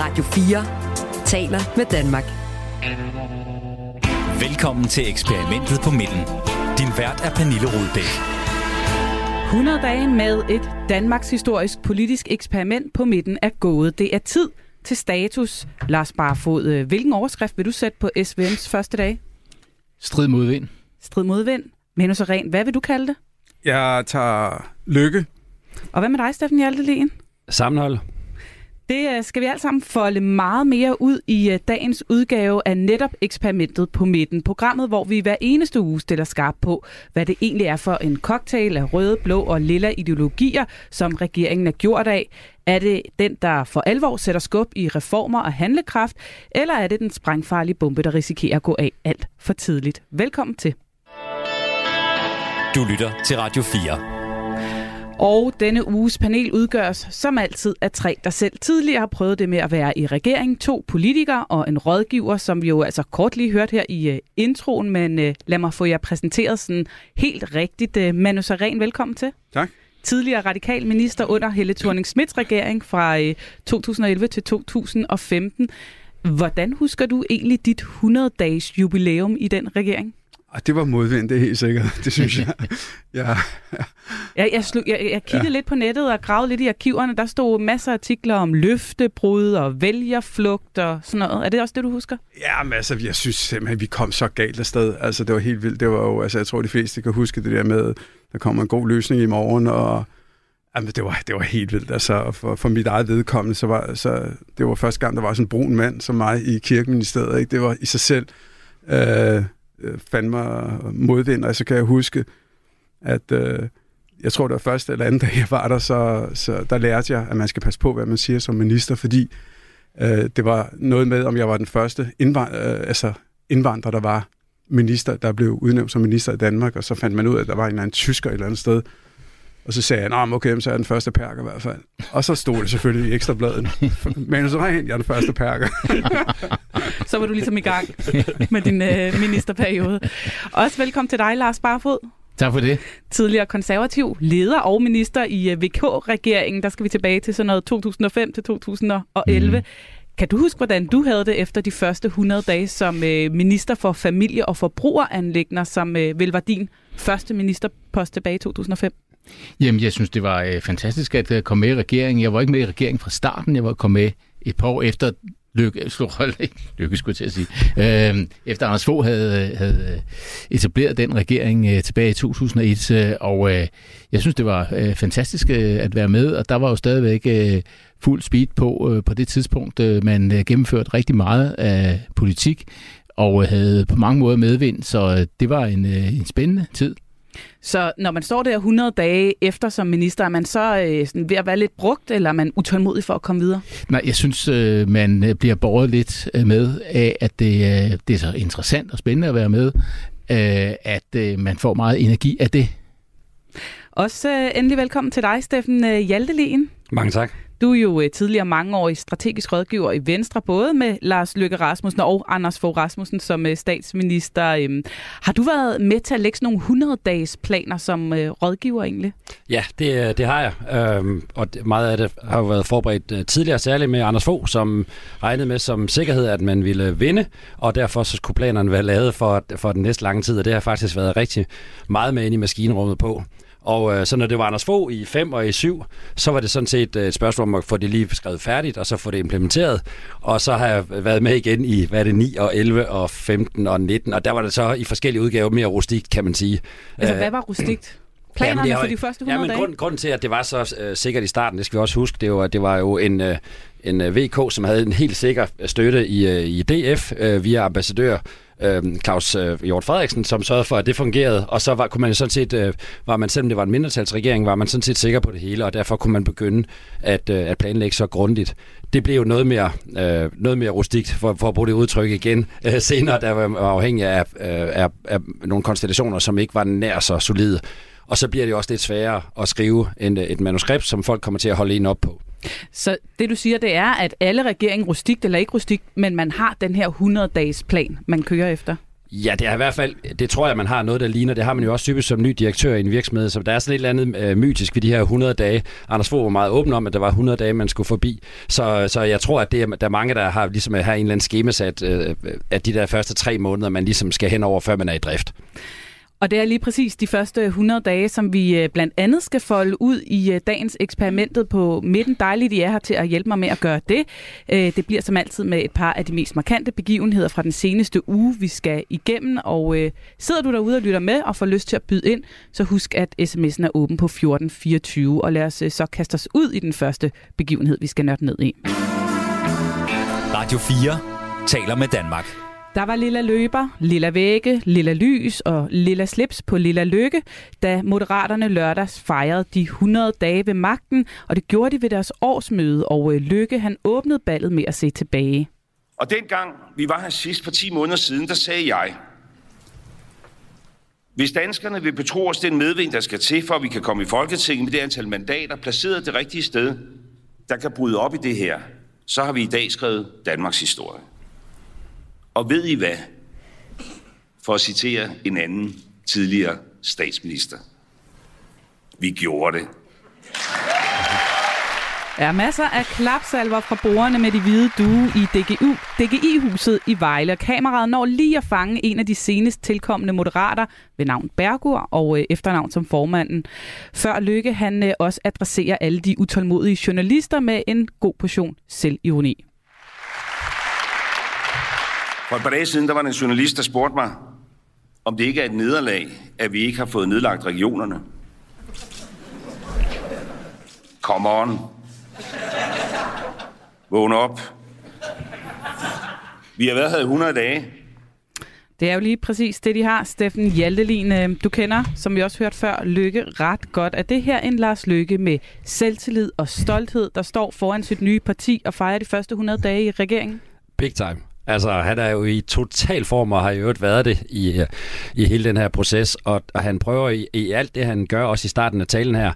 Radio 4 taler med Danmark. Velkommen til eksperimentet på midten. Din vært er Pernille Rudbæk. 100 dage med et Danmarks historisk politisk eksperiment på midten er gået. Det er tid til status. Lars Barfod, hvilken overskrift vil du sætte på SVM's første dag? Strid mod vind. Strid mod vind. Men så rent, hvad vil du kalde det? Jeg tager lykke. Og hvad med dig, Steffen Hjaltelien? Sammenhold. Det øh, skal vi alt sammen folde meget mere ud i øh, dagens udgave af netop eksperimentet på midten. Programmet, hvor vi hver eneste uge stiller skarp på, hvad det egentlig er for en cocktail af røde, blå og lilla ideologier, som regeringen er gjort af. Er det den, der for alvor sætter skub i reformer og handlekraft, eller er det den sprængfarlige bombe, der risikerer at gå af alt for tidligt? Velkommen til. Du lytter til Radio 4. Og denne uges panel udgøres som altid af tre, der selv tidligere har prøvet det med at være i regering. To politikere og en rådgiver, som vi jo altså kort lige hørt her i uh, introen, men uh, lad mig få jer præsenteret sådan helt rigtigt. Uh, Manu Saren, velkommen til. Tak. Tidligere radikal minister under Helle thorning Smiths regering fra uh, 2011 til 2015. Hvordan husker du egentlig dit 100-dages jubilæum i den regering? Og det var modvind, det er helt sikkert. Det synes jeg. ja. Jeg, jeg, slug, jeg, jeg kiggede ja. lidt på nettet og gravede lidt i arkiverne. Der stod masser af artikler om løftebrud og vælgerflugt og sådan noget. Er det også det, du husker? Ja, men altså, jeg synes simpelthen, vi kom så galt afsted. Altså, det var helt vildt. Det var jo, altså, jeg tror, de fleste kan huske det der med, der kommer en god løsning i morgen, og Jamen, det var, det var helt vildt. Altså, for, for mit eget vedkommende, så var, så, det var første gang, der var sådan en brun mand som mig i kirkeministeriet. Ikke? Det var i sig selv øh, Øh, fandt mig øh, modvind, og så kan jeg huske, at øh, jeg tror, det var første eller anden dag, jeg var der, så, så der lærte jeg, at man skal passe på, hvad man siger som minister, fordi øh, det var noget med, om jeg var den første indvandrer, øh, altså indvandrer, der var minister, der blev udnævnt som minister i Danmark, og så fandt man ud af, at der var en eller anden tysker et eller andet sted, og så sagde jeg, okay, så er jeg den første perker i hvert fald. Og så stod det selvfølgelig i ekstrabladet. Men så jeg er den første perker. så var du ligesom i gang med din øh, ministerperiode. Også velkommen til dig, Lars Barfod. Tak for det. Tidligere konservativ leder og minister i øh, VK-regeringen. Der skal vi tilbage til sådan noget 2005 til 2011. Mm. Kan du huske, hvordan du havde det efter de første 100 dage som øh, minister for familie- og forbrugeranlægner, som øh, vel var din første ministerpost tilbage i 2005? Jamen, jeg synes, det var øh, fantastisk at øh, komme med i regeringen. Jeg var ikke med i regeringen fra starten. Jeg var kommet med et par år efter Lykke, slog Lykke skulle jeg til at sige. Øh, efter Anders Fogh havde, øh, havde øh, etableret den regering øh, tilbage i 2001, øh, og øh, jeg synes, det var øh, fantastisk øh, at være med, og der var jo stadigvæk øh, fuld speed på øh, på det tidspunkt. Øh, man øh, gennemførte rigtig meget af politik, og øh, havde på mange måder medvind, så øh, det var en, øh, en spændende tid. Så når man står der 100 dage efter som minister, er man så øh, sådan ved at være lidt brugt, eller er man utålmodig for at komme videre? Nej, jeg synes, øh, man øh, bliver borget lidt øh, med af, at det, øh, det er så interessant og spændende at være med, øh, at øh, man får meget energi af det. Også øh, endelig velkommen til dig, Steffen øh, Hjaltelien. Mange tak. Du er jo øh, tidligere mangeårig strategisk rådgiver i Venstre, både med Lars Løkke Rasmussen og Anders Fogh Rasmussen som øh, statsminister. Øhm, har du været med til at lægge nogle 100-dages planer som øh, rådgiver egentlig? Ja, det, øh, det har jeg. Øhm, og meget af det har jo været forberedt øh, tidligere, særligt med Anders Fogh, som regnede med som sikkerhed, at man ville vinde, og derfor så skulle planerne være lavet for, for den næste lange tid, og det har faktisk været rigtig meget med ind i maskinrummet på. Og øh, så når det var Anders Fogh i 5 og i 7, så var det sådan set øh, et spørgsmål om at få det lige skrevet færdigt, og så få det implementeret. Og så har jeg været med igen i, hvad er det, 9 og 11 og 15 og 19, og der var det så i forskellige udgaver mere rustikt, kan man sige. Altså, hvad var rustikt? Planerne ja, for de første 100 ja, men grund, grunden til, at det var så øh, sikkert i starten, det skal vi også huske, det var, det var jo en, øh, en øh, VK, som havde en helt sikker støtte i, øh, i DF øh, via ambassadør øh, Claus øh, Hjort Frederiksen, som sørgede for, at det fungerede. Og så var, kunne man sådan set, øh, var man, selvom det var en mindretalsregering, var man sådan set sikker på det hele, og derfor kunne man begynde at, øh, at planlægge så grundigt. Det blev jo noget mere, øh, noget mere rustikt, for, for at bruge det udtryk igen, øh, senere, der var afhængig af, øh, af, af nogle konstellationer, som ikke var nær så solide. Og så bliver det også lidt sværere at skrive en, øh, et manuskript, som folk kommer til at holde en op på. Så det du siger, det er, at alle regeringen, rustikt eller ikke rustikt, men man har den her 100-dages plan, man kører efter? Ja, det er i hvert fald, det tror jeg, man har noget, der ligner. Det har man jo også typisk som ny direktør i en virksomhed, så der er sådan et eller andet øh, mytisk ved de her 100 dage. Anders Fogh var meget åben om, at der var 100 dage, man skulle forbi. Så, så jeg tror, at det er, der er mange, der har ligesom øh, har en eller anden skemasat, øh, øh, at de der første tre måneder, man ligesom skal hen over, før man er i drift. Og det er lige præcis de første 100 dage, som vi øh, blandt andet skal folde ud i øh, dagens eksperimentet på midten. Dejligt, I er her til at hjælpe mig med at gøre det. Øh, det bliver som altid med et par af de mest markante begivenheder fra den seneste uge, vi skal igennem. Og sidder du derude og lytter med og får lyst til at byde ind, så husk, at sms'en er åben på 1424. Og lad os så kaste os ud i den første begivenhed, vi skal nørde ned i. Radio 4 taler med Danmark. Der var lilla løber, lilla vægge, lilla lys og lilla slips på lilla lykke, da Moderaterne lørdags fejrede de 100 dage ved magten, og det gjorde de ved deres årsmøde, og øh, Lykke han åbnede ballet med at se tilbage. Og dengang vi var her sidst for 10 måneder siden, der sagde jeg, hvis danskerne vil betro os den medvind, der skal til, for at vi kan komme i Folketinget med det antal mandater, placeret det rigtige sted, der kan bryde op i det her, så har vi i dag skrevet Danmarks historie. Og ved I hvad? For at citere en anden tidligere statsminister. Vi gjorde det. er masser af klapsalver fra borgerne med de hvide due i DGU, DGI-huset i Vejle. Kameraet når lige at fange en af de senest tilkommende moderater ved navn Bergur og øh, efternavn som formanden. Før Lykke han øh, også adresserer alle de utålmodige journalister med en god portion selvironi. For et par dage siden, der var der en journalist, der spurgte mig, om det ikke er et nederlag, at vi ikke har fået nedlagt regionerne. Come on. Vågn op. Vi har været her i 100 dage. Det er jo lige præcis det, de har. Steffen Hjaltelin, øh, du kender, som vi også hørt før, Lykke ret godt. Er det her en Lars Lykke med selvtillid og stolthed, der står foran sit nye parti og fejrer de første 100 dage i regeringen? Big time. Altså, han er jo i total form og har jo været det i, øh, i hele den her proces, og, og han prøver i, i alt det, han gør, også i starten af talen her,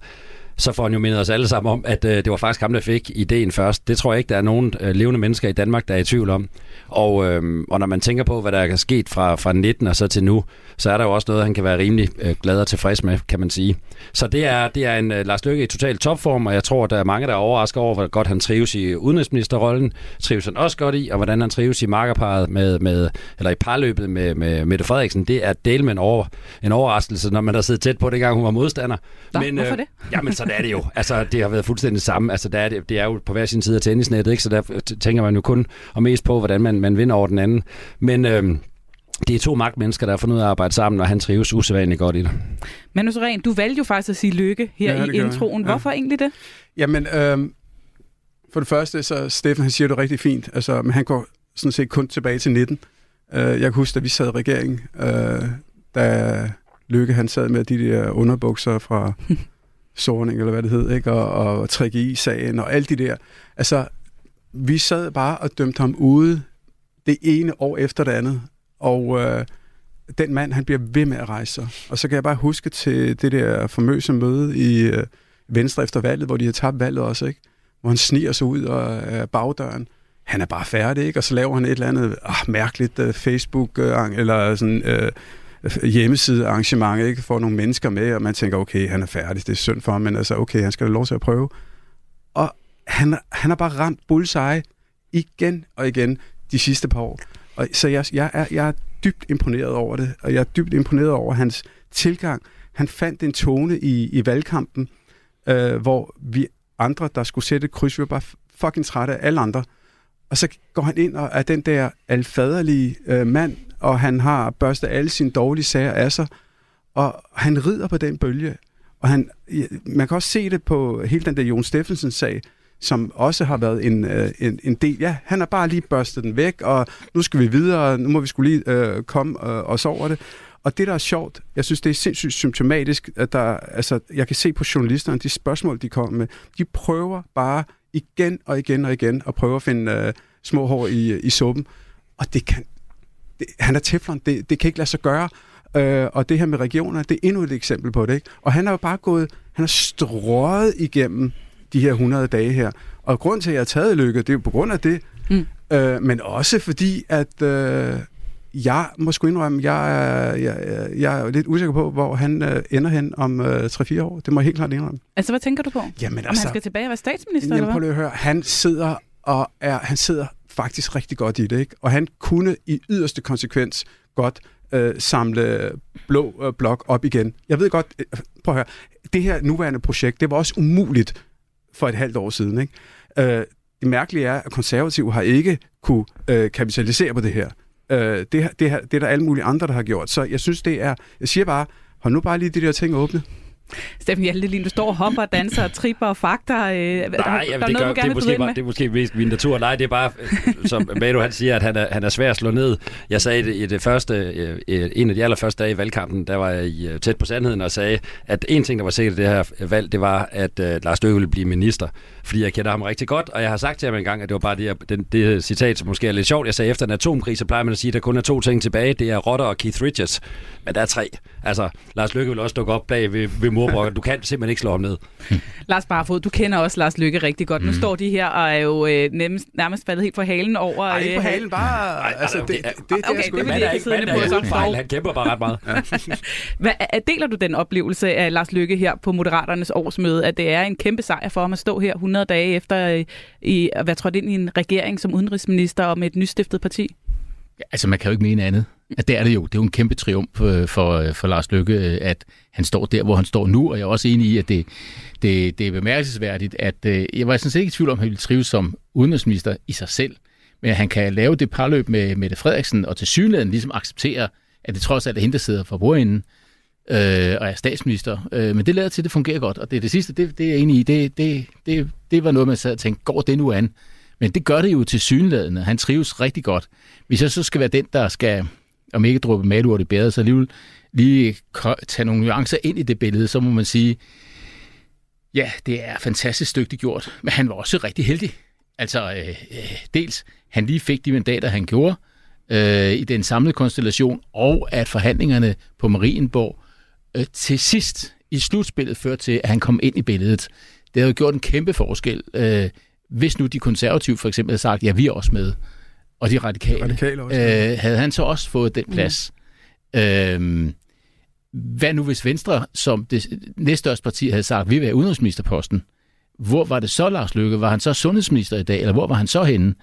så får han jo mindet os alle sammen om, at øh, det var faktisk ham, der fik ideen først. Det tror jeg ikke, der er nogen øh, levende mennesker i Danmark, der er i tvivl om. Og, øh, og når man tænker på, hvad der er sket fra, fra 19 og så til nu, så er der jo også noget, han kan være rimelig øh, glad og tilfreds med, kan man sige. Så det er, det er en øh, Lars Løkke i total topform, og jeg tror, der er mange, der er overrasket over, hvor godt han trives i udenrigsministerrollen. Trives han også godt i, og hvordan han trives i markerparet med, med eller i parløbet med, med Mette Frederiksen. Det er del med en, over, en overraskelse, når man har siddet tæt på det, gang hun var modstander. Nå, men, hvorfor øh, det? jamen, så er det jo. Altså, det har været fuldstændig samme. Altså, der er det, det er jo på hver sin side af tennisnettet, ikke? så der tænker man jo kun og mest på, hvordan man, man vinder over den anden. Men øh, det er to magtmennesker, der har fundet ud af at arbejde sammen, og han trives usædvanligt godt i det. Men Ren, du valgte jo faktisk at sige lykke her ja, i introen. Hvorfor ja. egentlig det? Jamen, øh, for det første, så Steffen, han siger det rigtig fint. Altså, men han går sådan set kun tilbage til 19. Uh, øh, jeg kan huske, da vi sad i regeringen, uh, da Lykke han sad med de der underbukser fra Sorning, eller hvad det hed, ikke? og, og i sagen og alt de der. Altså, vi sad bare og dømte ham ude det ene år efter det andet. Og øh, den mand, han bliver ved med at rejse sig. Og så kan jeg bare huske til det der famøse møde i øh, Venstre efter valget, hvor de har tabt valget også, ikke? Hvor han sniger sig ud af øh, bagdøren. Han er bare færdig, ikke? Og så laver han et eller andet ah, mærkeligt øh, Facebook øh, eller sådan Øh, hjemmesidearrangement, ikke? Får nogle mennesker med, og man tænker, okay, han er færdig, det er synd for ham, men altså, okay, han skal have lov til at prøve. Og han, han har bare ramt bullseye igen og igen de sidste par år. Og, så jeg, jeg, er, jeg er dybt imponeret over det, og jeg er dybt imponeret over hans tilgang. Han fandt en tone i, i valgkampen, øh, hvor vi andre, der skulle sætte et kryds, vi var bare fucking trætte af alle andre. Og så går han ind og er den der alfaderlige øh, mand, og han har børstet alle sine dårlige sager af sig, og han rider på den bølge. Og han, man kan også se det på hele den der Jon Steffensen-sag, som også har været en, øh, en, en del. Ja, han har bare lige børstet den væk, og nu skal vi videre, nu må vi skulle lige øh, komme øh, os over det. Og det, der er sjovt, jeg synes, det er sindssygt symptomatisk, at der, altså, jeg kan se på journalisterne, de spørgsmål, de kommer med, de prøver bare igen og igen og igen at prøve at finde øh, små hår i, i suppen. Og det kan, det, han er teflon, det, det kan ikke lade sig gøre. Øh, og det her med regioner, det er endnu et eksempel på det. Ikke? Og han har jo bare gået, han har strøget igennem de her 100 dage her. Og grund til, at jeg har taget lykke, det er jo på grund af det, mm. øh, men også fordi, at øh, jeg må sgu indrømme, jeg er, jeg, jeg, er lidt usikker på, hvor han øh, ender hen om øh, 3-4 år. Det må jeg helt klart indrømme. Altså, hvad tænker du på? Jamen Om altså, han skal tilbage og være statsminister, jamen, eller prøv hvad? lige at høre. Han sidder, og er, han sidder faktisk rigtig godt i det, ikke? Og han kunne i yderste konsekvens godt øh, samle blå øh, blok op igen. Jeg ved godt, øh, prøv at høre, det her nuværende projekt, det var også umuligt for et halvt år siden, ikke? Øh, det mærkelige er, at konservative har ikke kunne øh, kapitalisere på det her. Øh, det, det, det er der alle mulige andre, der har gjort. Så jeg synes, det er... Jeg siger bare, hold nu bare lige de der ting åbne. Steffen Hjaltelin, du står og hopper, danser, tripper og fakter. Øh, Nej, der, jamen, der det, noget, gør, det, er måske bare, det er måske mest min natur. Nej, det er bare, øh, som Manu han siger, at han er, han er svær at slå ned. Jeg sagde det i det første, øh, en af de allerførste dage i valgkampen, der var jeg tæt på sandheden og sagde, at en ting, der var sikkert i det her valg, det var, at Lars Løkke ville blive minister. Fordi jeg kender ham rigtig godt, og jeg har sagt til ham en gang, at det var bare det, her- den, det citat, som måske er lidt sjovt. Jeg sagde, efter en atomkrig, så plejer man at sige, at der kun er to ting tilbage. Det er Rotter og Keith Richards. Men der er tre. Altså, Lars Løkke vil også dukke op bag ved, ved morbrokken. Du kan simpelthen ikke slå ham ned. Lars Barfod, du kender også Lars Lykke rigtig godt. Mm. Nu står de her og er jo øh, nærmest, nærmest faldet helt på halen over... Ej, ikke på øh, halen, bare... Ej, altså, det, det det, er- det, det, Okay, er sgu det vil jeg ikke siddende på som fejl. Han kæmper bare ret meget. Hvad, er- deler du den oplevelse af Lars Lykke her på Moderaternes årsmøde, at det er en kæmpe sejr for ham at stå her 100 dage efter øh, i, at være trådt ind i en regering som udenrigsminister og med et nystiftet parti? Altså, man kan jo ikke mene andet. At det er det jo. Det er jo en kæmpe triumf øh, for, øh, for Lars Lykke, at han står der, hvor han står nu. Og jeg er også enig i, at det, det, det er bemærkelsesværdigt, at jeg var sådan set ikke i tvivl om, at han ville trives som udenrigsminister i sig selv. Men at han kan lave det parløb med Mette Frederiksen og til synligheden ligesom acceptere, at det trods alt er hende, der sidder for bordenden øh, og er statsminister. Øh, men det lader til, at det fungerer godt. Og det er det sidste, det, det er jeg enig i. Det, det, det, det var noget, man sad og tænkte, går det nu an? Men det gør det jo til synlædende. Han trives rigtig godt. Hvis jeg så skal være den, der skal, om ikke dråbe malurt i bæret, så alligevel lige tage nogle nuancer ind i det billede, så må man sige, ja, det er fantastisk dygtigt gjort, men han var også rigtig heldig. Altså, øh, øh, dels, han lige fik de mandater, han gjorde øh, i den samlede konstellation, og at forhandlingerne på Marienborg øh, til sidst i slutspillet førte til, at han kom ind i billedet. Det havde jo gjort en kæmpe forskel, øh, hvis nu de konservative for eksempel havde sagt, ja, vi er også med, og de radikale, Radikale også, øh, havde han så også fået den plads. Mm. Øh, hvad nu hvis Venstre, som det næststørste parti, havde sagt, vi vil have udenrigsministerposten? Hvor var det så, Lars Løkke? Var han så sundhedsminister i dag, eller hvor var han så henne?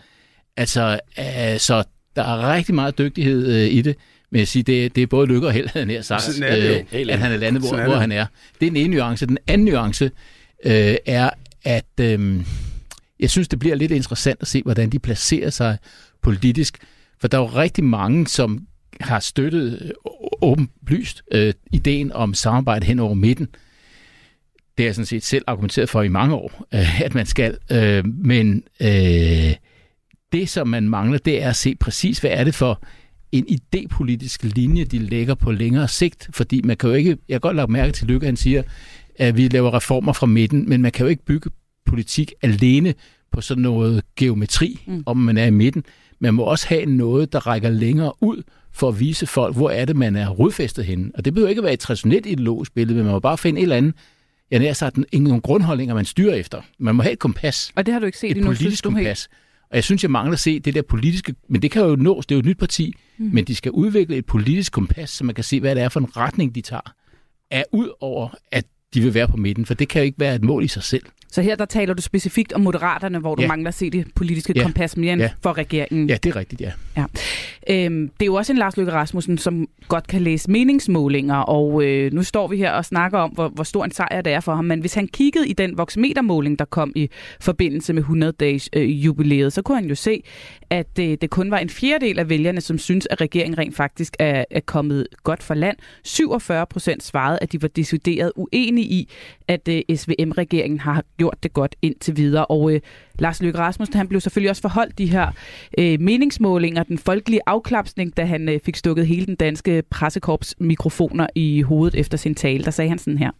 Altså, øh, så der er rigtig meget dygtighed øh, i det, men jeg siger, det, det er både lykke og held, havde nær sagt, Sådan er det øh, at han er landet, hvor, er hvor han er. Det er den ene nuance. Den anden nuance øh, er, at øh, jeg synes, det bliver lidt interessant at se, hvordan de placerer sig politisk. For der er jo rigtig mange, som har støttet øh, åbenlyst øh, ideen om samarbejde hen over midten. Det har jeg sådan set selv argumenteret for i mange år, øh, at man skal. Øh, men øh, det, som man mangler, det er at se præcis, hvad er det for en idépolitisk linje, de lægger på længere sigt. Fordi man kan jo ikke, jeg kan godt lade mærke til Lykke, han siger, at vi laver reformer fra midten, men man kan jo ikke bygge politik alene på sådan noget geometri, mm. om man er i midten. Man må også have noget, der rækker længere ud for at vise folk, hvor er det, man er rodfæstet henne. Og det behøver ikke at være et traditionelt ideologisk billede, men man må bare finde et eller andet, jeg nær sagt, nogle grundholdninger, man styrer efter. Man må have et kompas Og det har du ikke set et endnu, politisk du helt? Og jeg synes, jeg mangler at se det der politiske, men det kan jo nås, det er jo et nyt parti, mm. men de skal udvikle et politisk kompas, så man kan se, hvad det er for en retning, de tager, er ud over, at de vil være på midten, for det kan jo ikke være et mål i sig selv. Så her der taler du specifikt om moderaterne, hvor du Ja. mangler at se det politiske Ja. kompas mere end Ja. for regeringen. Ja, det er rigtigt, ja. Ja. Øhm, det er jo også en Lars Løkke Rasmussen, som godt kan læse meningsmålinger, og øh, nu står vi her og snakker om, hvor, hvor stor en sejr det er for ham. Men hvis han kiggede i den voxmetermåling, der kom i forbindelse med 100-dages øh, jubilæet, så kunne han jo se, at øh, det kun var en fjerdedel af vælgerne, som synes, at regeringen rent faktisk er, er kommet godt for land. 47 procent svarede, at de var decideret uenige i, at øh, SVM-regeringen har gjort det godt indtil videre. Og øh, Lars Løkke Rasmussen, han blev selvfølgelig også forholdt de her øh, meningsmålinger, den folkelige afklapsning, da han øh, fik stukket hele den danske pressekorps mikrofoner i hovedet efter sin tale. Der sagde han sådan her.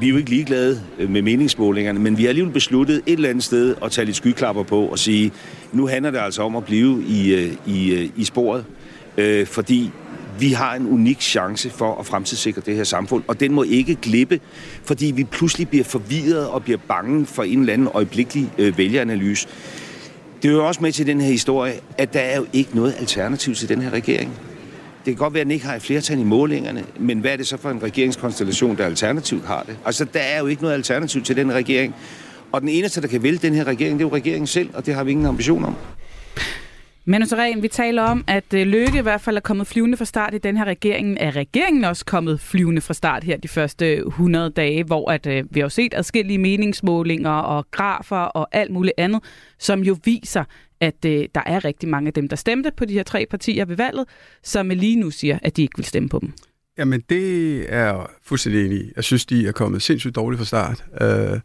Vi er jo ikke ligeglade øh, med meningsmålingerne, men vi har alligevel besluttet et eller andet sted at tage lidt skyklapper på og sige, nu handler det altså om at blive i, øh, i, øh, i sporet, øh, fordi vi har en unik chance for at fremtidssikre det her samfund, og den må ikke glippe, fordi vi pludselig bliver forvirret og bliver bange for en eller anden øjeblikkelig øh, vælgeranalyse. Det er jo også med til den her historie, at der er jo ikke noget alternativ til den her regering. Det kan godt være, at den ikke har et flertal i målingerne, men hvad er det så for en regeringskonstellation, der alternativt har det? Altså, der er jo ikke noget alternativ til den regering. Og den eneste, der kan vælge den her regering, det er jo regeringen selv, og det har vi ingen ambition om. Men Seren, vi taler om, at øh, Løkke i hvert fald er kommet flyvende fra start i den her regering. Er regeringen også kommet flyvende fra start her de første 100 dage, hvor at, øh, vi har jo set adskillige meningsmålinger og grafer og alt muligt andet, som jo viser, at øh, der er rigtig mange af dem, der stemte på de her tre partier ved valget, som lige nu siger, at de ikke vil stemme på dem. Jamen, det er jeg fuldstændig enig i. Jeg synes, de er kommet sindssygt dårligt fra start. Øh,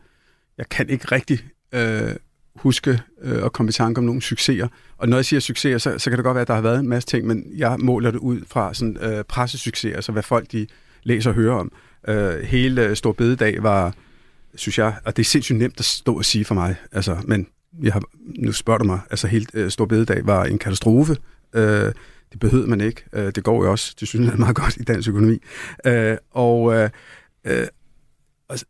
jeg kan ikke rigtig øh, huske og at komme i tanke om nogle succeser. Og når jeg siger succeser, så, så kan det godt være, at der har været en masse ting, men jeg måler det ud fra sådan, øh, pressesucceser, altså hvad folk de læser og hører om. Øh, hele øh, Stor Bededag var, synes jeg, og det er sindssygt nemt at stå og sige for mig, altså, men jeg har, nu spørger du mig, altså helt uh, Stor Bededag var en katastrofe. Uh, det behøvede man ikke. Uh, det går jo også, det synes jeg meget godt i dansk økonomi. Uh, og, uh, uh,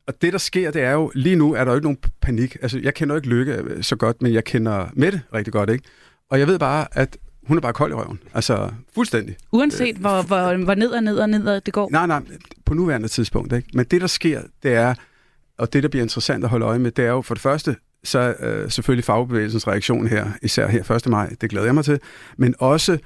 og det, der sker, det er jo, lige nu er der jo ikke nogen panik. Altså, jeg kender jo ikke Lykke så godt, men jeg kender Mette rigtig godt, ikke? Og jeg ved bare, at hun er bare kold i røven. Altså, fuldstændig. Uanset øh, hvor, hvor, hvor ned og ned og ned det går? Nej, nej, på nuværende tidspunkt, ikke? Men det, der sker, det er, og det, der bliver interessant at holde øje med, det er jo for det første, så øh, selvfølgelig fagbevægelsens reaktion her, især her 1. maj, det glæder jeg mig til, men også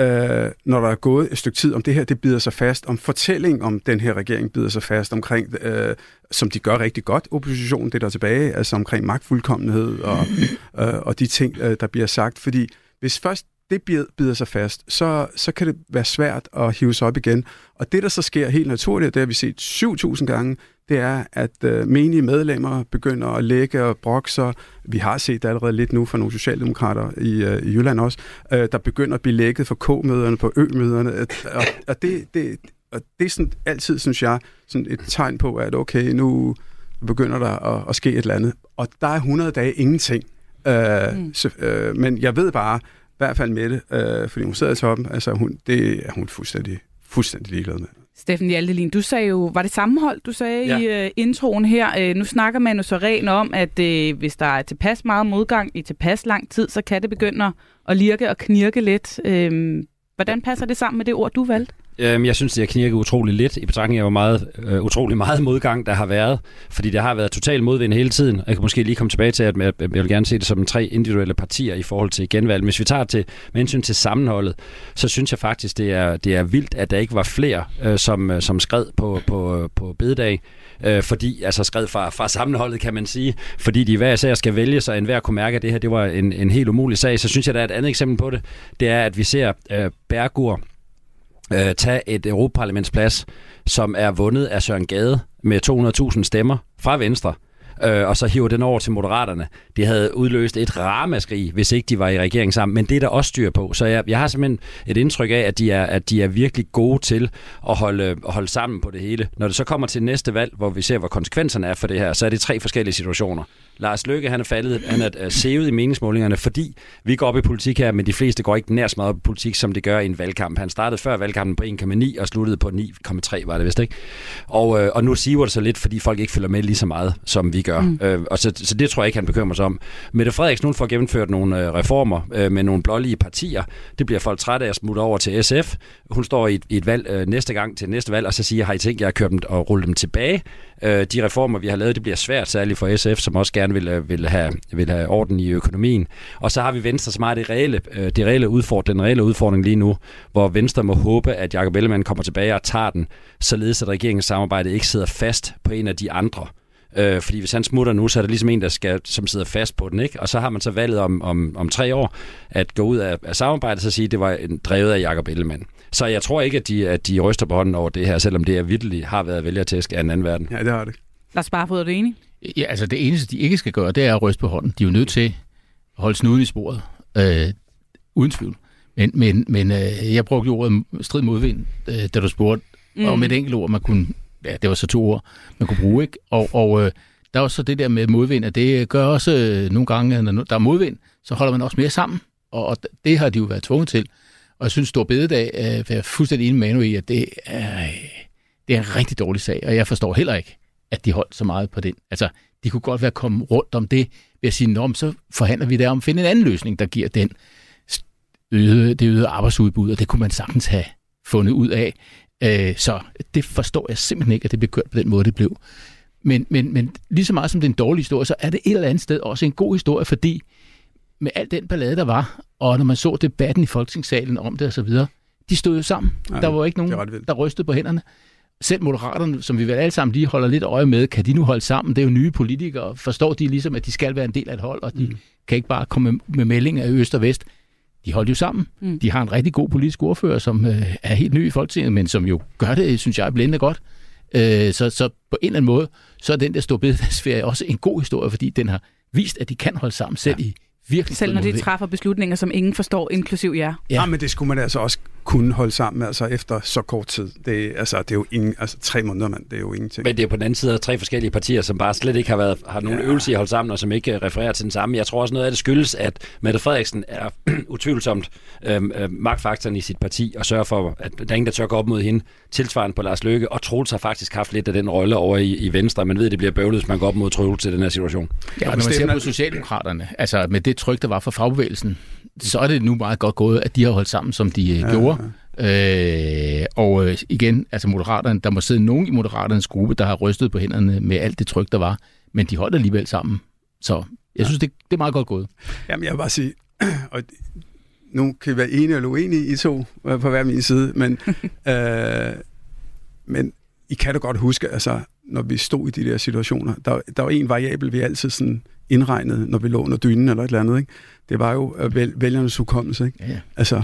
øh, når der er gået et stykke tid, om det her det bider sig fast, om fortælling om den her regering bider sig fast omkring, øh, som de gør rigtig godt, oppositionen, det der er tilbage, altså omkring magtfuldkommenhed og, øh, og de ting, øh, der bliver sagt. Fordi hvis først det bider sig fast, så, så kan det være svært at hive sig op igen. Og det, der så sker helt naturligt, det har vi set 7.000 gange, det er, at øh, menige medlemmer begynder at lægge og brokke sig. Vi har set det allerede lidt nu fra nogle socialdemokrater i, øh, i Jylland også, øh, der begynder at blive lægget for K-møderne, på Ø-møderne. Og, og, det, det, og det er sådan, altid, synes jeg, sådan et tegn på, at okay, nu begynder der at, at ske et eller andet. Og der er 100 dage ingenting. Øh, mm. så, øh, men jeg ved bare, hvert fald med det, øh, fordi hun sidder i toppen, altså hun, det er hun fuldstændig, fuldstændig ligeglad med. Steffen Hjaltelin, du sagde jo, var det sammenhold, du sagde ja. i uh, introen her? Uh, nu snakker man jo så rent om, at uh, hvis der er tilpas meget modgang i tilpas lang tid, så kan det begynde at lirke og knirke lidt. Uh, hvordan passer det sammen med det ord, du valgte? Øhm, jeg synes, det har knirket utrolig lidt, i betragtning af, hvor meget, øh, utrolig meget modgang, der har været. Fordi der har været total modvind hele tiden. Jeg kan måske lige komme tilbage til, at jeg, jeg vil gerne se det som tre individuelle partier i forhold til genvalg. Hvis vi tager til, med hensyn til sammenholdet, så synes jeg faktisk, det er, det er vildt, at der ikke var flere, øh, som, øh, som skred på, på, på bededag. Øh, fordi, altså skred fra, fra sammenholdet, kan man sige. Fordi de hver især skal vælge, så enhver kunne mærke, at det her det var en, en helt umulig sag. Så synes jeg, der er et andet eksempel på det. Det er, at vi ser øh, Bergur øh, tage et Europaparlamentsplads, som er vundet af Søren Gade med 200.000 stemmer fra Venstre, øh, og så hiver den over til Moderaterne. Det havde udløst et ramaskrig, hvis ikke de var i regering sammen, men det er der også styr på. Så jeg, jeg har simpelthen et indtryk af, at de er, at de er virkelig gode til at holde, at holde sammen på det hele. Når det så kommer til næste valg, hvor vi ser, hvad konsekvenserne er for det her, så er det tre forskellige situationer. Lars Løkke, han er faldet, han er sævet i meningsmålingerne, fordi vi går op i politik her, men de fleste går ikke nær så meget op i politik, som de gør i en valgkamp. Han startede før valgkampen på 1,9 og sluttede på 9,3, var det vist ikke? Og, uh, og nu siver det så lidt, fordi folk ikke følger med lige så meget, som vi gør. Mm. Uh, og så, så det tror jeg ikke, han bekymrer sig om. Mette Frederiksen, nu får gennemført nogle uh, reformer uh, med nogle blålige partier. Det bliver folk trætte af at smutte over til SF. Hun står i et, i et valg uh, næste gang til næste valg, og så siger, har I tænkt jer at køre dem og rulle dem tilbage? Uh, de reformer, vi har lavet, det bliver svært, særligt for SF, som også gerne gerne vil, øh, vil, have, vil have orden i økonomien. Og så har vi Venstre, som har det reelle, øh, det reelle udfordring, den reelle udfordring lige nu, hvor Venstre må håbe, at Jacob Ellemann kommer tilbage og tager den, således at regeringens samarbejde ikke sidder fast på en af de andre. Øh, fordi hvis han smutter nu, så er der ligesom en, der skal, som sidder fast på den. ikke. Og så har man så valget om, om, om tre år at gå ud af, af samarbejdet og sige, at det var drevet af Jacob Ellemann. Så jeg tror ikke, at de, at de ryster på hånden over det her, selvom det er virkelig har været vælgertæsk af en anden verden. Ja, det har det. Lars Barfod, er du enig? Ja, altså det eneste, de ikke skal gøre, det er at ryste på hånden. De er jo nødt til at holde snuden i sporet, øh, uden tvivl. Men, men, men øh, jeg brugte jo ordet strid modvind, øh, da du spurgte, mm. om et enkelt ord, man kunne, ja, det var så to ord, man kunne bruge, ikke? Og, og øh, der er også det der med modvind, at det gør også øh, nogle gange, når der er modvind, så holder man også mere sammen, og, og det har de jo været tvunget til. Og jeg synes, Stor Bededag øh, er fuldstændig enig med Manu i, at det er, det er en rigtig dårlig sag, og jeg forstår heller ikke, at de holdt så meget på den. Altså, de kunne godt være kommet rundt om det ved at sige, Nå, så forhandler vi der om at finde en anden løsning, der giver den øde, det øgede arbejdsudbud, og det kunne man sagtens have fundet ud af. Øh, så det forstår jeg simpelthen ikke, at det blev kørt på den måde, det blev. Men, men, men lige så meget som det er en dårlig historie, så er det et eller andet sted også en god historie, fordi med al den ballade, der var, og når man så debatten i Folketingssalen om det og så videre, de stod jo sammen. Ja, der var ikke det er nogen, der rystede på hænderne. Selv Moderaterne, som vi vel alle sammen lige holder lidt øje med, kan de nu holde sammen? Det er jo nye politikere. Forstår de ligesom, at de skal være en del af et hold, og de mm. kan ikke bare komme med, meldinger i øst og vest. De holder jo sammen. Mm. De har en rigtig god politisk ordfører, som øh, er helt ny i Folketinget, men som jo gør det, synes jeg, blændende godt. Øh, så, så på en eller anden måde, så er den der storbededagsferie også en god historie, fordi den har vist, at de kan holde sammen selv ja. i virkelig Selv når de træffer beslutninger, som ingen forstår, inklusiv jer. Ja. Ja. ja, men det skulle man altså også kunne holde sammen altså efter så kort tid. Det, er- altså, det er jo ingen, altså, tre måneder, mand, det er jo ingenting. Men det er på den anden side af tre forskellige partier, som bare slet ikke har, været, har nogen ja. øvelse i at holde sammen, og som ikke øh, refererer til den samme. Jeg tror også noget af det skyldes, at Mette Frederiksen er utvivlsomt øhm, øh, magtfaktoren i sit parti, og sørger for, at der er ingen, der tør gå op mod hende. Tilsvarende på Lars Løkke, og Troels har faktisk haft lidt af den rolle over i, i Venstre. Man ved, at det bliver bøvlet, hvis man går op mod Troels i den her situation. Ja, og når man ser på Socialdemokraterne, altså med det tryk, der var fra fagbevægelsen, så er det nu meget godt gået, at de har holdt sammen, som de ja, Ja, gjorde. Øh, og øh, igen, altså Moderaterne, der må sidde nogen i Moderaternes gruppe, der har rystet på hænderne med alt det tryk, der var, men de holdt alligevel sammen. Så jeg synes, det, det er meget godt gået. Jamen, jeg vil bare sige, og nu kan vi være enige eller uenige i to øh, på hver min side, men, øh, men I kan da godt huske, altså, når vi stod i de der situationer, der, der var en variabel, vi altid sådan indregnede, når vi lå under dynen eller et eller andet, ikke? det var jo øh, væl, vælgernes hukommelse. Ikke? Ja, ja. Altså,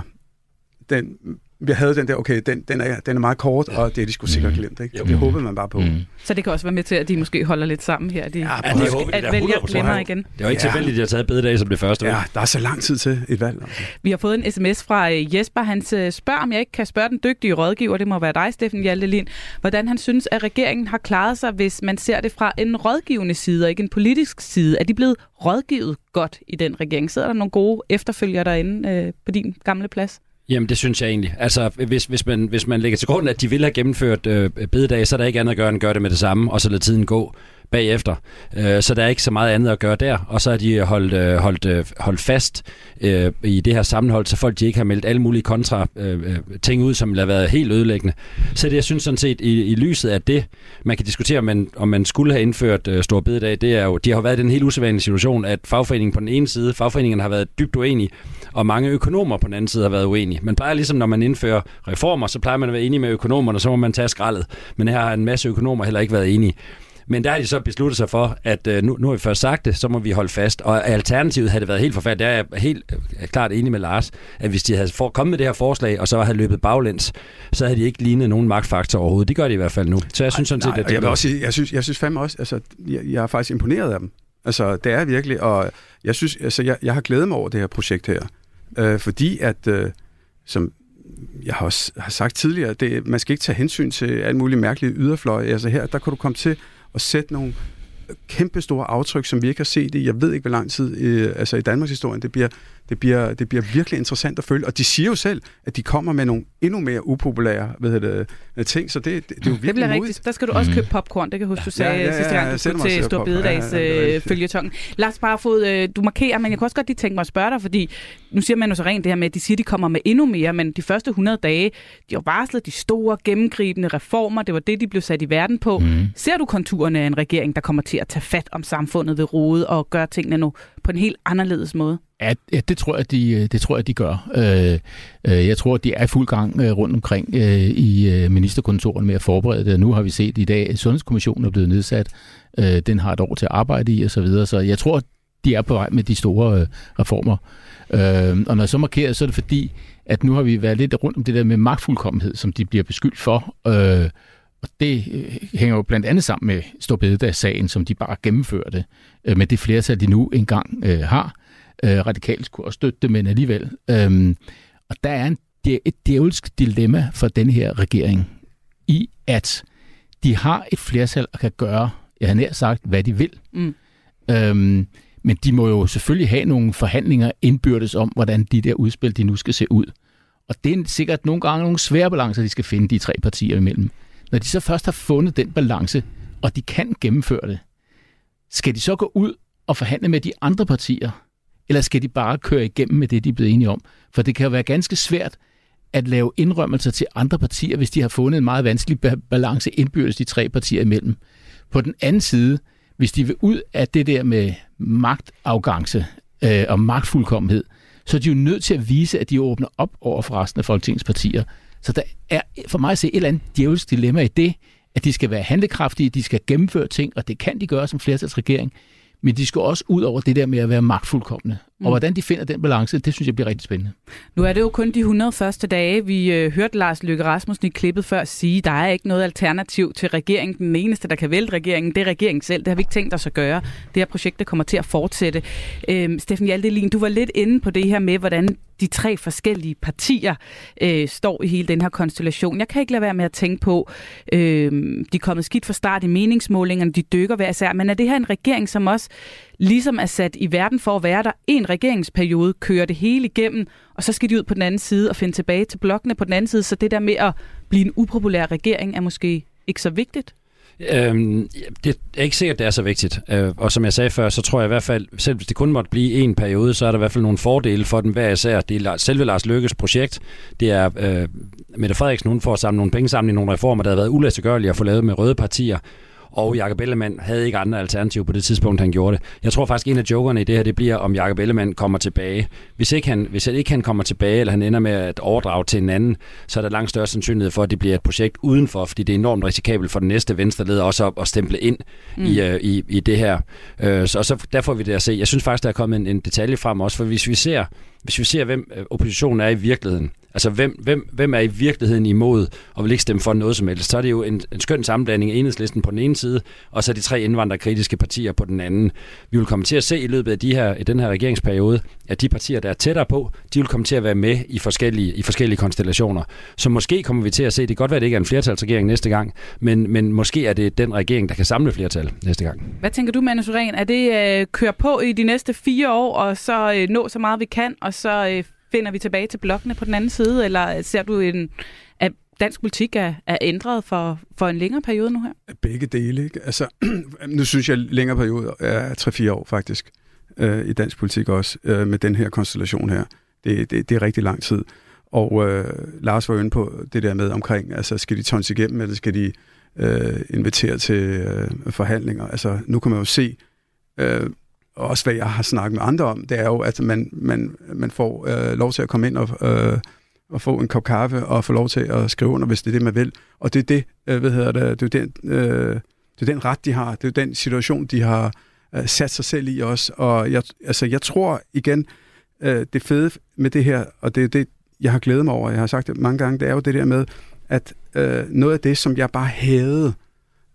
den, vi havde den der, okay, den, den, er, den er meget kort, og det er de skulle sikkert glemt. Ikke? Og det håbede man bare på. Mm. Så det kan også være med til, at de måske holder lidt sammen her. De, Ja, det det håber at da vælger 100%. glemmer igen. Det var ikke Ja. tilfældigt, at de har taget bededag som det første. Ja, der er så lang tid til et valg. Altså. Vi har fået en sms fra øh, Jesper. Han øh, spørger, om jeg ikke kan spørge den dygtige rådgiver, det må være dig, Steffen Hjaltelin, hvordan han synes, at regeringen har klaret sig, hvis man ser det fra en rådgivende side og ikke en politisk side. Er de blevet rådgivet godt i den regering? Sidder der nogle gode efterfølgere derinde øh, på din gamle plads? Jamen, det synes jeg egentlig. Altså, hvis, hvis, man, hvis man lægger til grund, at de vil have gennemført øh, bededage, så er der ikke andet at gøre end at gøre det med det samme, og så lade tiden gå bagefter. Øh, så der er ikke så meget andet at gøre der, og så er de holdt, øh, holdt, øh, holdt fast øh, i det her sammenhold, så folk de ikke har meldt alle mulige kontra øh, øh, ting ud, som har været helt ødelæggende. Så det, jeg synes sådan set, i, i lyset af det, man kan diskutere, om man, om man skulle have indført øh, stor bededag, det er jo, de har jo været i den helt usædvanlige situation, at fagforeningen på den ene side, fagforeningen har været dybt uenige, og mange økonomer på den anden side har været uenige. Man plejer ligesom, når man indfører reformer, så plejer man at være enige med økonomerne, så må man tage skraldet. Men her har en masse økonomer heller ikke været enige. Men der har de så besluttet sig for, at øh, nu, nu har vi først sagt det, så må vi holde fast. Og alternativet havde det været helt forfærdeligt. Der er jeg helt øh, klart enig med Lars, at hvis de havde for, kommet med det her forslag, og så havde løbet baglæns, så havde de ikke lignet nogen magtfaktor overhovedet. Det gør de i hvert fald nu. Så jeg synes sådan set, at det jeg vil også sige, jeg synes, jeg synes fandme også, altså, jeg, jeg er faktisk imponeret af dem. Altså, det er virkelig, og jeg synes, altså, jeg, jeg har glædet mig over det her projekt her, øh, fordi at, øh, som jeg har også har sagt tidligere, det, man skal ikke tage hensyn til alle mulige mærkelige yderfløje. Altså her, der kan du komme til at sætte nogle kæmpe store aftryk, som vi ikke har set i, jeg ved ikke, hvor lang tid, øh, altså i Danmarks historie, det bliver, det, bliver, det bliver virkelig interessant at følge. Og de siger jo selv, at de kommer med nogle endnu mere upopulære hvad hedder det, ting, så det, det, det er jo virkelig Det bliver modigt. rigtigt. Der skal du også købe popcorn. Det kan huske, du sagde Ja, ja, ja, sidste gang, du skulle til Stor. Bededags Ja, ja, øh, følgetongen. Lars Barfod, øh, du markerer, men jeg kunne også godt lige tænke mig at spørge dig, fordi nu siger man jo så rent det her med, at de siger, at de kommer med endnu mere, men de første 100 dage, de har varslet de store, gennemgribende reformer. Det var det, de blev sat i verden på. Mm. Ser du konturerne af en regering, der kommer til at tage fat om samfundet ved rode og gøre tingene nu på en helt anderledes måde? Ja, ja, det tror jeg, de, øh, det tror jeg, de gør. Øh, øh, jeg tror, de er i fuld gang øh, rundt omkring øh, i øh, ministerkontoren med at forberede det. Nu har vi set i dag, at Sundhedskommissionen er blevet nedsat. Øh, den har et år til at arbejde i osv. Så, videre. så jeg tror, de er på vej med de store øh, reformer. Øh, og når jeg så markerer, så er det fordi, at nu har vi været lidt rundt om det der med magtfuldkommenhed, som de bliver beskyldt for. Øh, og det øh, hænger jo blandt andet sammen med Storbededags-sagen, som de bare gennemførte øh, med det flertal, de nu engang øh, har. Øh, radikalt også støtte det, men alligevel. Øhm, og der er en, det er et djævelsk dilemma for den her regering i, at de har et flertal og kan gøre, jeg har nær sagt, hvad de vil. Mm. Øhm, men de må jo selvfølgelig have nogle forhandlinger indbyrdes om, hvordan de der udspil, de nu skal se ud. Og det er sikkert nogle gange nogle svære balancer, de skal finde de tre partier imellem. Når de så først har fundet den balance, og de kan gennemføre det, skal de så gå ud og forhandle med de andre partier, eller skal de bare køre igennem med det, de er blevet enige om? For det kan jo være ganske svært at lave indrømmelser til andre partier, hvis de har fundet en meget vanskelig balance indbyrdes de tre partier imellem. På den anden side, hvis de vil ud af det der med magtafgangse øh, og magtfuldkommenhed, så er de jo nødt til at vise, at de åbner op over for resten af Folketingets partier. Så der er for mig at se et eller andet djævelsk dilemma i det, at de skal være handlekraftige, de skal gennemføre ting, og det kan de gøre som flertalsregering, men de skal også ud over det der med at være magtfuldkommende. Mm. Og hvordan de finder den balance, det synes jeg bliver rigtig spændende. Nu er det jo kun de 100 første dage. Vi øh, hørte Lars Løkke Rasmussen i klippet før sige, der er ikke noget alternativ til regeringen. Den eneste, der kan vælte regeringen, det er regeringen selv. Det har vi ikke tænkt os at gøre. Det her projekt det kommer til at fortsætte. Øhm, Steffen Hjaldelin, du var lidt inde på det her med, hvordan de tre forskellige partier øh, står i hele den her konstellation. Jeg kan ikke lade være med at tænke på, øh, de er kommet skidt for start i meningsmålingerne, de dykker hver især, men er det her en regering, som også ligesom er sat i verden for at være der en regeringsperiode, kører det hele igennem, og så skal de ud på den anden side og finde tilbage til blokkene på den anden side, så det der med at blive en upopulær regering er måske ikke så vigtigt? Øhm, det er ikke sikkert, det er så vigtigt. Øh, og som jeg sagde før, så tror jeg i hvert fald, selv hvis det kun måtte blive en periode, så er der i hvert fald nogle fordele for den hver især. Det er selve Lars Lykkes projekt. Det er øh, Mette Frederiksen, hun får at samle nogle penge sammen i nogle reformer, der har været ulæstegørlige at få lavet med røde partier og Jakob Ellemann havde ikke andre alternativer på det tidspunkt, han gjorde det. Jeg tror faktisk, en af jokerne i det her, det bliver, om Jakob Ellemann kommer tilbage. Hvis ikke han, hvis ikke han kommer tilbage, eller han ender med at overdrage til en anden, så er der langt større sandsynlighed for, at det bliver et projekt udenfor, fordi det er enormt risikabelt for den næste venstreleder også at, at stemple ind mm. i, uh, i, i det her. Uh, så, og så derfor vil vi det at se. Jeg synes faktisk, der er kommet en, en detalje frem også, for hvis vi ser, hvis vi ser, hvem øh, oppositionen er i virkeligheden, Altså, hvem, hvem, hvem er i virkeligheden imod og vil ikke stemme for noget som helst? Så er det jo en, en skøn sammenblanding af enhedslisten på den ene side, og så de tre indvandrerkritiske partier på den anden. Vi vil komme til at se i løbet af de her, i den her regeringsperiode, at de partier, der er tættere på, de vil komme til at være med i forskellige, i forskellige konstellationer. Så måske kommer vi til at se, det kan godt være, at det ikke er en flertalsregering næste gang, men, men måske er det den regering, der kan samle flertal næste gang. Hvad tænker du, Manu Suren? Er det øh, køre på i de næste fire år, og så øh, nå så meget vi kan, og så øh, finder vi tilbage til blokkene på den anden side, eller øh, ser du en, at dansk politik er, er ændret for, for en længere periode nu her? Begge dele. Ikke? Altså, nu synes jeg, at længere periode er 3-4 år faktisk øh, i dansk politik også, øh, med den her konstellation her. Det, det, det er rigtig lang tid. Og øh, Lars var inde på det der med omkring, altså skal de tons igennem, eller skal de øh, invitere til øh, forhandlinger? Altså nu kan man jo se, øh, også hvad jeg har snakket med andre om, det er jo, at man, man, man får øh, lov til at komme ind og, øh, og få en kop kaffe og få lov til at skrive under, hvis det er det, man vil. Og det er det, øh, hvad hedder det, det er den, øh, det er den ret, de har. Det er den situation, de har øh, sat sig selv i også. Og jeg, altså, jeg tror igen, øh, det fede med det her, og det er det, jeg har glædet mig over, jeg har sagt det mange gange, det er jo det der med, at øh, noget af det, som jeg bare havde,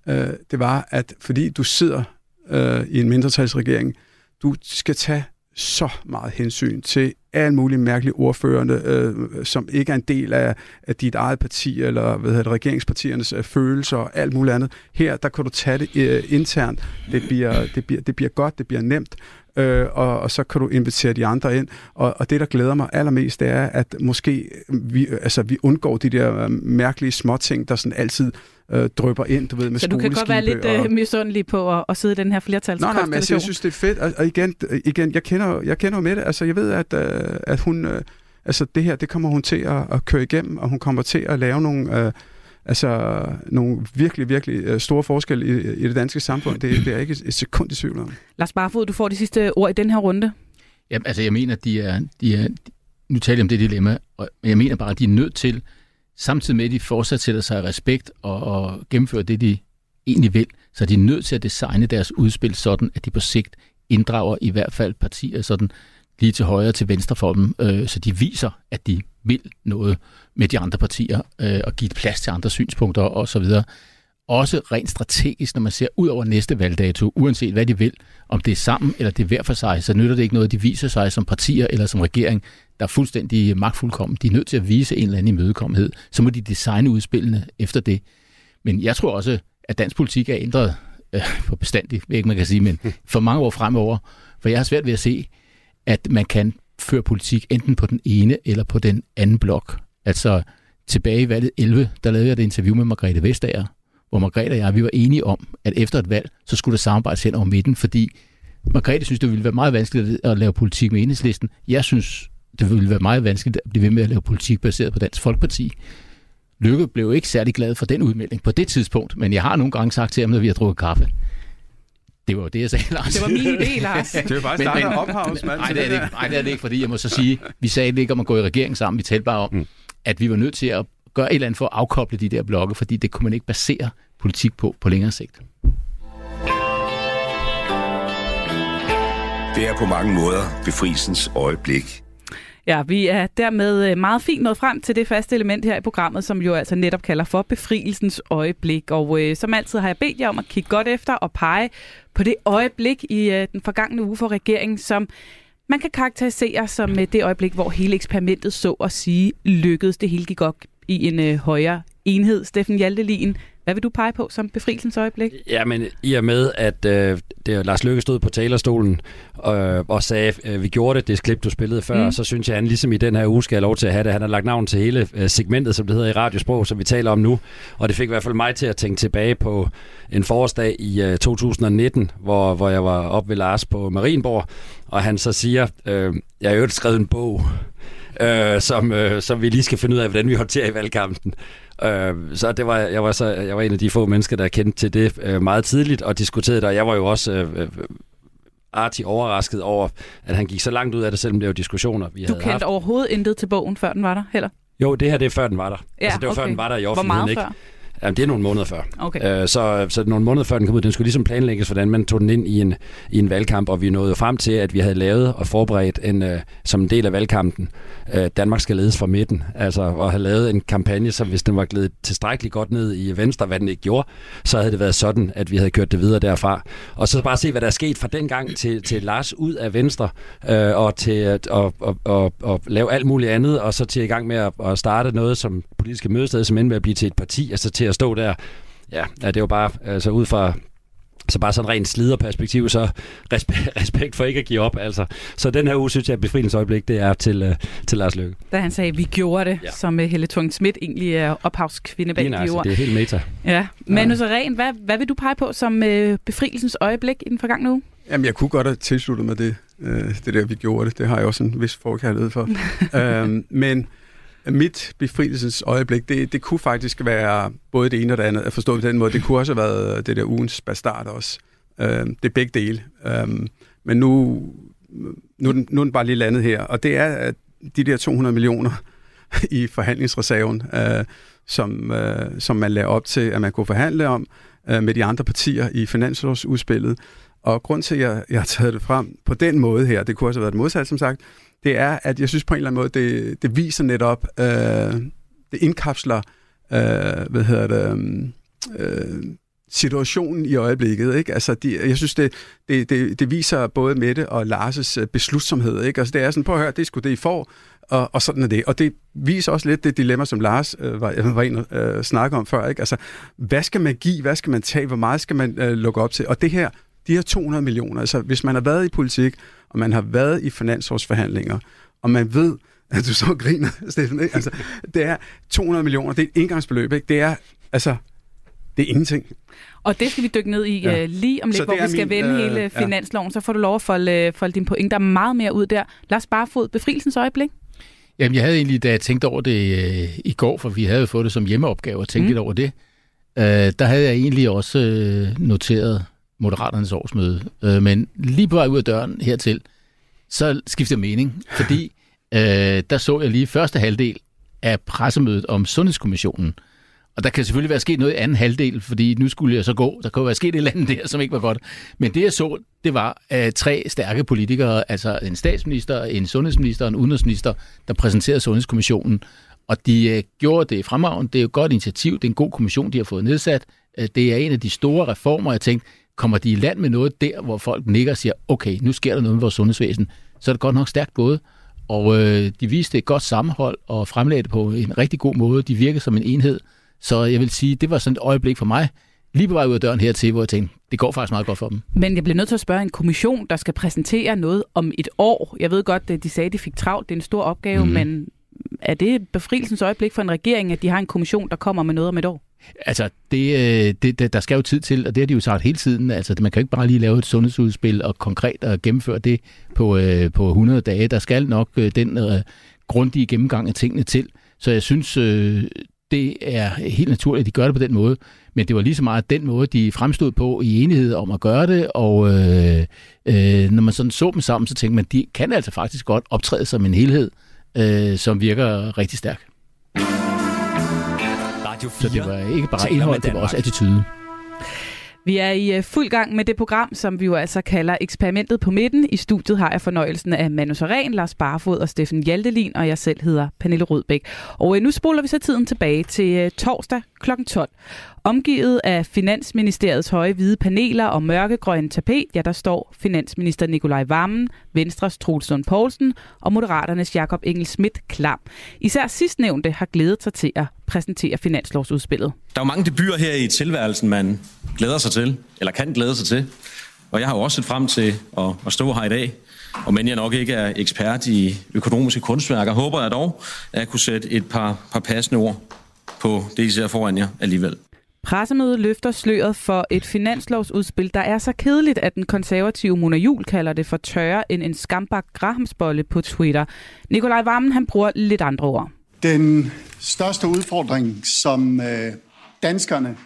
øh, det var, at fordi du sidder øh, i en mindretalsregering, du skal tage så meget hensyn til alle mulige mærkelige ordførende, øh, som ikke er en del af, af dit eget parti, eller hvad hedder det, regeringspartiernes øh, følelser og alt muligt andet. Her, der kan du tage det øh, internt. Det bliver, det, bliver, det bliver godt, det bliver nemt, øh, og, og så kan du invitere de andre ind. Og, og det, der glæder mig allermest, det er, at måske vi, altså, vi undgår de der øh, mærkelige småting, der sådan altid øh, drøber ind, du ved, med Så du kan godt være lidt og... øh, misundelig på at, at sidde i den her flertalskonstellation? Nej, nej, men altså, jeg synes, det er fedt. Og, og igen, igen jeg, kender, jeg kender jo med det. Altså, jeg ved, at, øh, at hun... Øh, altså, det her, det kommer hun til at, at køre igennem, og hun kommer til at lave nogle... Øh, altså nogle virkelig, virkelig øh, store forskelle i, i det danske samfund. Det, det er ikke et sekund i tvivl om. Lars Barfod, du får de sidste ord i den her runde. Jamen, altså jeg mener, at de er, de er nu taler jeg om det dilemma, men jeg mener bare, at de er nødt til samtidig med, at de fortsat sætter sig i respekt og, og gennemfører det, de egentlig vil, så er de nødt til at designe deres udspil sådan, at de på sigt inddrager i hvert fald partier sådan lige til højre og til venstre for dem, øh, så de viser, at de vil noget med de andre partier øh, og give plads til andre synspunkter osv. Også rent strategisk, når man ser ud over næste valgdato, uanset hvad de vil, om det er sammen eller det er hver for sig, så nytter det ikke noget, at de viser sig som partier eller som regering der er fuldstændig magtfuldkommen. De er nødt til at vise en eller anden imødekommenhed. Så må de designe udspillene efter det. Men jeg tror også, at dansk politik er ændret øh, for bestandigt, ikke man kan sige, men for mange år fremover. For jeg har svært ved at se, at man kan føre politik enten på den ene eller på den anden blok. Altså tilbage i valget 11, der lavede jeg et interview med Margrethe Vestager, hvor Margrethe og jeg, vi var enige om, at efter et valg, så skulle der samarbejdes hen over midten, fordi Margrethe synes, det ville være meget vanskeligt at lave politik med enhedslisten. Jeg synes, det ville være meget vanskeligt at blive ved med at lave politik baseret på Dansk Folkeparti. Lykke blev ikke særlig glad for den udmelding på det tidspunkt, men jeg har nogle gange sagt til ham, når vi har drukket kaffe. Det var jo det, jeg sagde, Lars. Det var min idé, Lars. Det er jo bare Men- startet men- ophavsmand. Nej, det er det ikke. Nej, det er det ikke, fordi jeg må så sige, vi sagde det ikke om at gå i regering sammen. Vi talte bare om, mm. at vi var nødt til at gøre et eller andet for at afkoble de der blokke, fordi det kunne man ikke basere politik på på længere sigt. Det er på mange måder befrielsens øjeblik. Ja, vi er dermed øh, meget fint nået frem til det faste element her i programmet, som jo altså netop kalder for befrielsens øjeblik. Og øh, som altid har jeg bedt jer om at kigge godt efter og pege på det øjeblik i øh, den forgangne uge for regeringen, som man kan karakterisere som øh, det øjeblik, hvor hele eksperimentet så at sige lykkedes. Det hele gik godt i en øh, højere enhed. Steffen Hjaltelin, hvad vil du pege på som befrielsens øjeblik? Ja, men i og med, at øh, det, Lars Løkke stod på talerstolen øh, og sagde, øh, vi gjorde det, det klip, du spillede før, mm. så synes jeg, at han ligesom i den her uge skal have lov til at have det. Han har lagt navn til hele øh, segmentet, som det hedder i radiosprog, som vi taler om nu. Og det fik i hvert fald mig til at tænke tilbage på en forårsdag i øh, 2019, hvor, hvor jeg var op ved Lars på Marienborg, og han så siger, øh, jeg har jo skrevet en bog, øh, som, øh, som vi lige skal finde ud af, hvordan vi håndterer i valgkampen. Øh, så det var, jeg, var så, jeg var en af de få mennesker, der kendte til det øh, meget tidligt og diskuterede det, og jeg var jo også øh, øh, artig overrasket over, at han gik så langt ud af det, selvom det var diskussioner, vi Du havde kendte haft. overhovedet intet til bogen, før den var der heller? Jo, det her det er før den var der. Ja, altså, det var okay. før den var der i Hvor offentligheden, meget ikke? før? Jamen, det er nogle måneder før. Okay. Øh, så, så nogle måneder før den kom ud, den skulle ligesom planlægges, hvordan man tog den ind i en, i en valgkamp, og vi nåede frem til, at vi havde lavet og forberedt en, øh, som en del af valgkampen, øh, Danmark skal ledes fra midten, altså og have lavet en kampagne, som hvis den var glædet tilstrækkeligt godt ned i Venstre, hvad den ikke gjorde, så havde det været sådan, at vi havde kørt det videre derfra. Og så bare se, hvad der er sket fra den gang til, til Lars ud af Venstre, øh, og til at og, og, og, og lave alt muligt andet, og så til i gang med at, at starte noget som politiske mødested, som endte med at blive til et parti, altså til at stå der ja, ja, det er jo bare, altså ud fra så bare sådan rent sliderperspektiv, så respekt, respekt for ikke at give op. Altså. Så den her uge, synes jeg, at befrielsesøjeblik, det er til, uh, til Lars Løkke. Da han sagde, vi gjorde det, ja. Ja. som uh, Helle thorning Schmidt egentlig er ophavskvinde bag de nøjagtigt, ord. det er helt meta. Ja. Manu Seren, hvad, hvad vil du pege på som uh, befrielsens øjeblik i den forgangne uge? Jamen, jeg kunne godt have tilsluttet mig det, øh, det der, vi gjorde det. Det har jeg også en vis forkærlighed for. øhm, men mit befrielsens øjeblik, det, det kunne faktisk være både det ene og det andet. At forstå på den måde, det kunne også have været det der ugens bastard også. Øh, det er begge dele. Øh, men nu, nu, er den, nu er den bare lige landet her. Og det er at de der 200 millioner i forhandlingsreserven, øh, som, øh, som man lagde op til, at man kunne forhandle om øh, med de andre partier i finanslovsudspillet. Og grund til, at jeg, jeg har taget det frem på den måde her, det kunne også have været det modsat, som sagt, det er, at jeg synes på en eller anden måde, det, det viser netop, øh, det indkapsler, øh, hvad hedder det, øh, øh, situationen i øjeblikket. Ikke? Altså, de, jeg synes, det, det, det, det viser både Mette og Lars' beslutsomhed. Ikke? Altså, det er sådan, på at høre, det er sgu det, I får, og, og sådan er det. Og det viser også lidt det dilemma, som Lars øh, var, øh, var inde og øh, snakke om før. Ikke? Altså, hvad skal man give? Hvad skal man tage? Hvor meget skal man øh, lukke op til? Og det her, de her 200 millioner, altså hvis man har været i politik, og man har været i finansårsforhandlinger, og man ved, at du så griner, Steffen, ikke? Altså, det er 200 millioner, det er et indgangsbeløb, ikke? Det er, altså, det er ingenting. Og det skal vi dykke ned i Ja. uh, lige om lidt, hvor vi skal min, vende øh, hele ja. finansloven. Så får du lov at folde, folde dine pointer meget mere ud der. Lars Barfod, befrielsens øjeblik. Jamen, jeg havde egentlig, da jeg tænkte over det øh, i går, for vi havde jo fået det som hjemmeopgave og tænkt Mm. mm. lidt over det, øh, der havde jeg egentlig også øh, noteret Moderaternes årsmøde. Øh, men lige på vej ud af døren hertil, så skiftede jeg mening, fordi øh, der så jeg lige første halvdel af pressemødet om Sundhedskommissionen. Og der kan selvfølgelig være sket noget i anden halvdel, fordi nu skulle jeg så gå. Der kunne være sket et eller andet der, som ikke var godt. Men det jeg så, det var uh, tre stærke politikere, altså en statsminister, en sundhedsminister og en udenrigsminister, der præsenterede Sundhedskommissionen. Og de uh, gjorde det fremragende. Det er jo et godt initiativ. Det er en god kommission, de har fået nedsat. Uh, det er en af de store reformer, jeg tænkte, kommer de i land med noget der, hvor folk nikker og siger, okay, nu sker der noget med vores sundhedsvæsen, så er det godt nok stærkt gået. Og øh, de viste et godt sammenhold og fremlagde det på en rigtig god måde. De virkede som en enhed. Så jeg vil sige, det var sådan et øjeblik for mig, lige på vej ud af døren hertil, hvor jeg tænkte, det går faktisk meget godt for dem. Men jeg bliver nødt til at spørge en kommission, der skal præsentere noget om et år. Jeg ved godt, at de sagde, at de fik travlt. Det er en stor opgave, mm. men er det befrielsens øjeblik for en regering, at de har en kommission, der kommer med noget om et år? Altså, øh, det, det, der skal jo tid til, og det har de jo sagt hele tiden. Altså, man kan jo ikke bare lige lave et sundhedsudspil og konkret og gennemføre det på, øh, på 100 dage. Der skal nok øh, den øh, grundige gennemgang af tingene til. Så jeg synes, øh, det er helt naturligt, at de gør det på den måde. Men det var lige så meget den måde, de fremstod på i enighed om at gøre det, og øh, øh, når man sådan så dem sammen, så tænkte man, de kan altså faktisk godt optræde som en helhed, øh, som virker rigtig stærk. Radio 4 Så det var ikke bare indhold, det var også attitude. Vi er i øh, fuld gang med det program, som vi jo altså kalder Eksperimentet på midten. I studiet har jeg fornøjelsen af Manu Saren, Lars Barfod og Steffen Hjaltelin, og jeg selv hedder Pernille Rødbæk. Og øh, nu spoler vi så tiden tilbage til øh, torsdag kl. 12. Omgivet af Finansministeriets høje hvide paneler og mørkegrønne tapet, ja, der står finansminister Nikolaj Vammen, Venstres Troels Poulsen og Moderaternes Jakob Engel Schmidt klam. Især sidstnævnte har glædet sig til at præsentere finanslovsudspillet. Der er jo mange debuter her i tilværelsen, man glæder sig til, eller kan glæde sig til. Og jeg har jo også set frem til at, at stå her i dag. Og men jeg nok ikke er ekspert i økonomiske kunstværker, håber jeg dog, at jeg kunne sætte et par, par passende ord på det, I ser foran jer alligevel. Pressemødet løfter sløret for et finanslovsudspil, der er så kedeligt, at den konservative Mona Jul kalder det for tørre end en skambak grahamsbolle på Twitter. Nikolaj Vammen, han bruger lidt andre ord. Den største udfordring, som øh, danskerne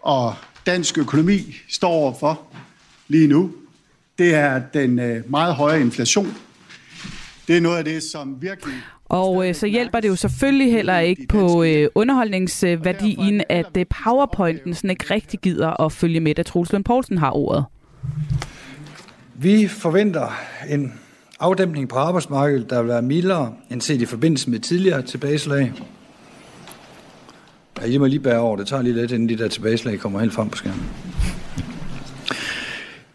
og dansk økonomi står overfor lige nu, det er den øh, meget høje inflation. Det er noget af det, som virkelig... Og øh, så hjælper det jo selvfølgelig heller ikke på øh, underholdningsværdien, at øh, PowerPointen sådan ikke rigtig gider at følge med, da Troels Lund Poulsen har ordet. Vi forventer en afdæmpning på arbejdsmarkedet, der vil være mildere end set i forbindelse med tidligere tilbageslag. Ja, I må lige bære over. Det tager lige lidt, inden de der tilbageslag kommer helt frem på skærmen.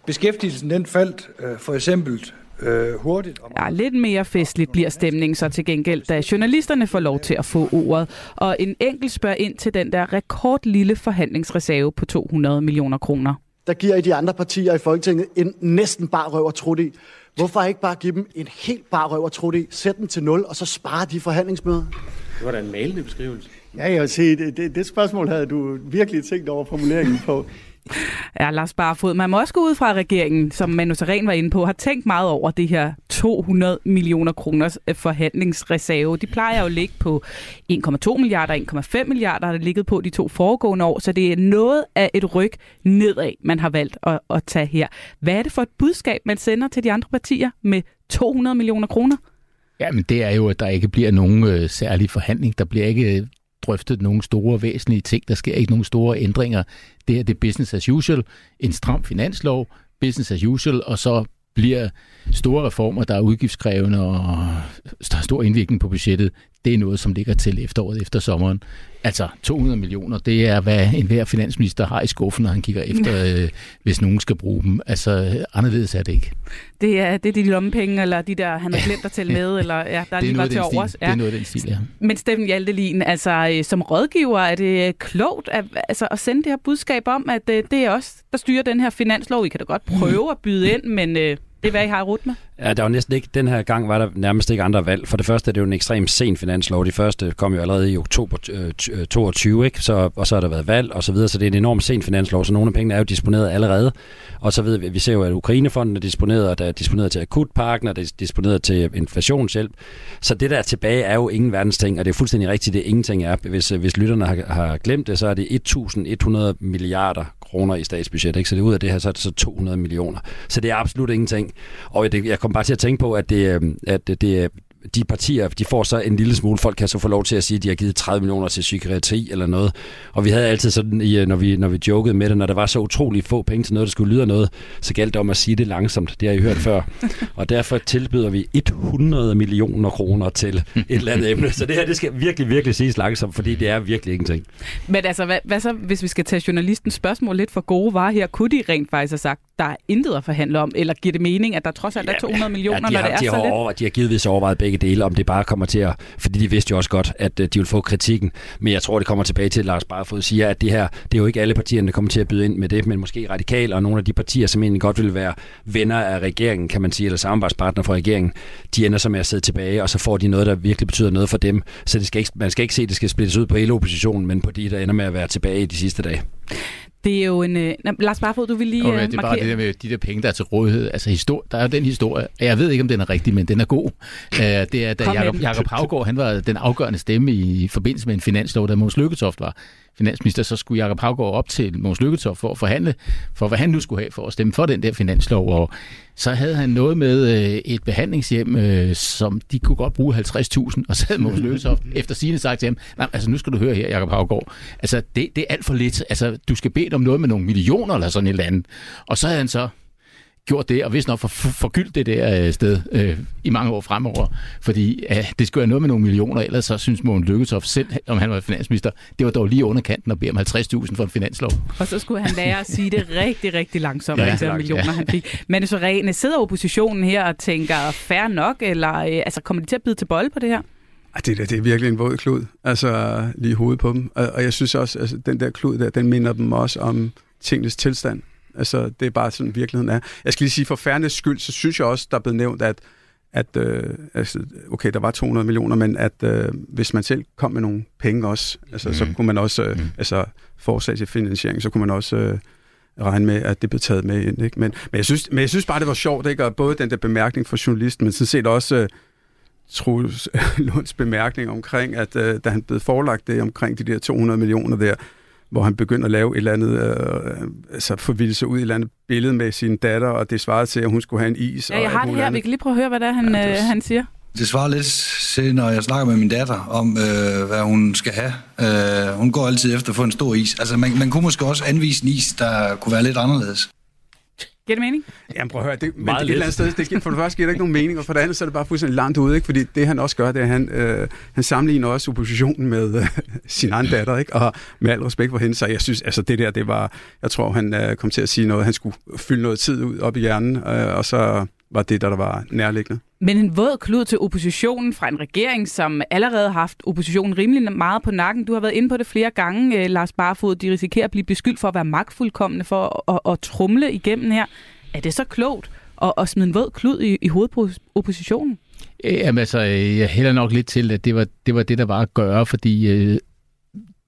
Beskæftigelsen den faldt øh, for eksempel øh, hurtigt. Og Ja, lidt mere festligt bliver stemningen så til gengæld, da journalisterne får lov til at få ordet. Og en enkelt spørger ind til den der rekordlille forhandlingsreserve på 200 millioner kroner. der giver I de andre partier i Folketinget en næsten bare røv og trut i. Hvorfor ikke bare give dem en helt bare røv og trut i, sæt den til nul, og så spare de forhandlingsmøder? Det var da en malende beskrivelse. Ja, jeg vil sige, det, det, det spørgsmål havde du virkelig tænkt over formuleringen på. Ja, Lars Barfod, man må også gå ud fra at regeringen, som Manu Seren var inde på, har tænkt meget over det her 200 millioner kroners øh, forhandlingsreserve. De plejer jo at ligge på 1,2 milliarder, 1,5 milliarder har det ligget på de to foregående år, så det er noget af et ryg nedad, man har valgt at, at tage her. Hvad er det for et budskab, man sender til de andre partier med 200 millioner kroner? Ja, men det er jo, at der ikke bliver nogen øh, særlig forhandling. Der bliver ikke øh, drøftet nogle store væsentlige ting. Der sker ikke nogen store ændringer. Det her det er business as usual. En stram finanslov, business as usual, og så bliver store reformer, der er udgiftskrævende og der er stor indvirkning på budgettet, det er noget, som ligger til efteråret efter sommeren. Altså 200 millioner, det er, hvad enhver finansminister har i skuffen, når han kigger efter, øh, hvis nogen skal bruge dem. Altså anderledes er det ikke. Det er, det er de lommepenge, eller de der, han har glemt at tælle med, eller ja, der er lige var til overs. stil. det er noget af den stil, ja. Men Steffen Hjaltelin, altså øh, som rådgiver, er det klogt at, altså, at sende det her budskab om, at øh, det er os, der styrer den her finanslov. I kan da godt prøve at byde ind, men øh, det er, hvad I har rut med. Ja, der var næsten ikke, den her gang var der nærmest ikke andre valg. For det første er det jo en ekstremt sen finanslov. De første kom jo allerede i oktober øh, 22, øh, ikke? Så, og så har der været valg og så videre, så det er en enormt sen finanslov, så nogle af pengene er jo disponeret allerede. Og så ved vi, vi ser jo, at Ukrainefonden er disponeret, og der er disponeret til akutparken, og der er disponeret til inflationshjælp. Så det der er tilbage er jo ingen verdens ting, og det er fuldstændig rigtigt, det ingenting er. Hvis, hvis lytterne har, har glemt det, så er det 1.100 milliarder kroner i statsbudget, ikke? Så det ud af det her, så er det så 200 millioner. Så det er absolut ingenting. Og det, jeg kom bare til at tænke på, at det, øhm, at det, det de partier, de får så en lille smule, folk kan så få lov til at sige, at de har givet 30 millioner til psykiatri eller noget. Og vi havde altid sådan, i, når, vi, når vi jokede med det, når der var så utrolig få penge til noget, der skulle lyde noget, så galt det om at sige det langsomt. Det har I hørt før. Og derfor tilbyder vi 100 millioner kroner til et eller andet emne. Så det her, det skal virkelig, virkelig siges langsomt, fordi det er virkelig ingenting. Men altså, hvad, hvad så, hvis vi skal tage journalistens spørgsmål lidt for gode varer her? Kunne de rent faktisk have sagt der er intet at forhandle om? Eller giver det mening, at der trods alt er 200 millioner, de når har, det er de så har lidt? Over, de har givetvis overvejet begge dele, om det bare kommer til at... Fordi de vidste jo også godt, at øh, de ville få kritikken. Men jeg tror, det kommer tilbage til, at Lars Barfod siger, at det her, det er jo ikke alle partierne, der kommer til at byde ind med det, men måske radikal og nogle af de partier, som egentlig godt vil være venner af regeringen, kan man sige, eller samarbejdspartner for regeringen, de ender så med at sidde tilbage, og så får de noget, der virkelig betyder noget for dem. Så det skal ikke, man skal ikke se, at det skal splittes ud på hele oppositionen, men på de, der ender med at være tilbage i de sidste dage. Det er jo en... Øh, Lars Barfod, du vil lige Okay, øh, det er bare det der med de der penge, der er til rådighed. Altså, histori- der er jo den historie, jeg ved ikke, om den er rigtig, men den er god. Uh, det er, da Jacob. Jacob Havgård, han var den afgørende stemme i, i forbindelse med en finanslov, da Måns Lykketoft var finansminister, så skulle Jacob Havgård op til Måns Lykketoft for at forhandle, for hvad han nu skulle have for at stemme for den der finanslov, og så havde han noget med øh, et behandlingshjem, øh, som de kunne godt bruge 50.000, og så havde Måns Lykketoft efter sine sagt til ham, nej, altså nu skal du høre her, Jacob Havgård, altså det, det er alt for lidt, altså du skal bede om noget med nogle millioner eller sådan et eller andet, og så havde han så gjort det, og hvis nok for, for, forgyldt det der øh, sted øh, i mange år fremover, fordi øh, det skulle være noget med nogle millioner, ellers så synes Mogens Lykketoft selv, om han var finansminister, det var dog lige under kanten at bede om 50.000 for en finanslov. Og så skulle han lære at sige det rigtig, rigtig langsomt, Ja, de millioner, ja. han fik. Men så rene, sidder oppositionen her og tænker, fair nok, eller øh, altså, kommer de til at bide til bold på det her? Det, der, det er virkelig en våd klud, altså lige hovedet på dem. Og, og jeg synes også, altså den der klud der, den minder dem også om tingenes tilstand. Altså, det er bare sådan, virkeligheden er. Jeg skal lige sige, for fairness skyld, så synes jeg også, der er blevet nævnt, at, at øh, altså, okay, der var 200 millioner, men at øh, hvis man selv kom med nogle penge også, altså, mm. så kunne man også, øh, mm. altså forslag til finansiering, så kunne man også øh, regne med, at det blev taget med ind. Ikke? Men, men, jeg synes, men jeg synes bare, det var sjovt, ikke? og både den der bemærkning fra journalisten, men sådan set også øh, Troels Lunds bemærkning omkring, at øh, da han blev forelagt det omkring de der 200 millioner der, hvor han begyndte at lave et eller andet, øh, altså forvilde sig ud i et eller andet billede med sin datter, og det svarede til, at hun skulle have en is. Ja, og jeg alt har det her. andet. Vi kan lige prøve at høre, hvad det er, han, Ja, det øh, var- han siger. Det svarer lidt til, når jeg snakker med min datter om, øh, hvad hun skal have. Øh, hun går altid efter at få en stor is. Altså, man, man kunne måske også anvise en is, der kunne være lidt anderledes. Giver det mening? Jamen prøv at høre, det, men Meget det, et eller andet sted, det, giver- for det første giver det ikke nogen mening, og for det andet så er det bare fuldstændig langt ude, ikke? fordi det han også gør, det er, at han, øh, han sammenligner også oppositionen med øh, sin egen datter, ikke? og med al respekt for hende, så jeg synes, altså det der, det var, jeg tror, han øh, kom til at sige noget, han skulle fylde noget tid ud op i hjernen, øh, og så var det, der, der var nærliggende. Men en våd klud til oppositionen fra en regering, som allerede har haft oppositionen rimelig meget på nakken. Du har været inde på det flere gange, øh, Lars Barfod. De risikerer at blive beskyldt for at være magtfuldkommende for at, at, at trumle igennem her. Er det så klogt at, at smide en våd klud i, i hovedet på oppositionen? Øh, Jamen altså, øh, jeg hælder nok lidt til, at det var det, var det der var at gøre, fordi øh,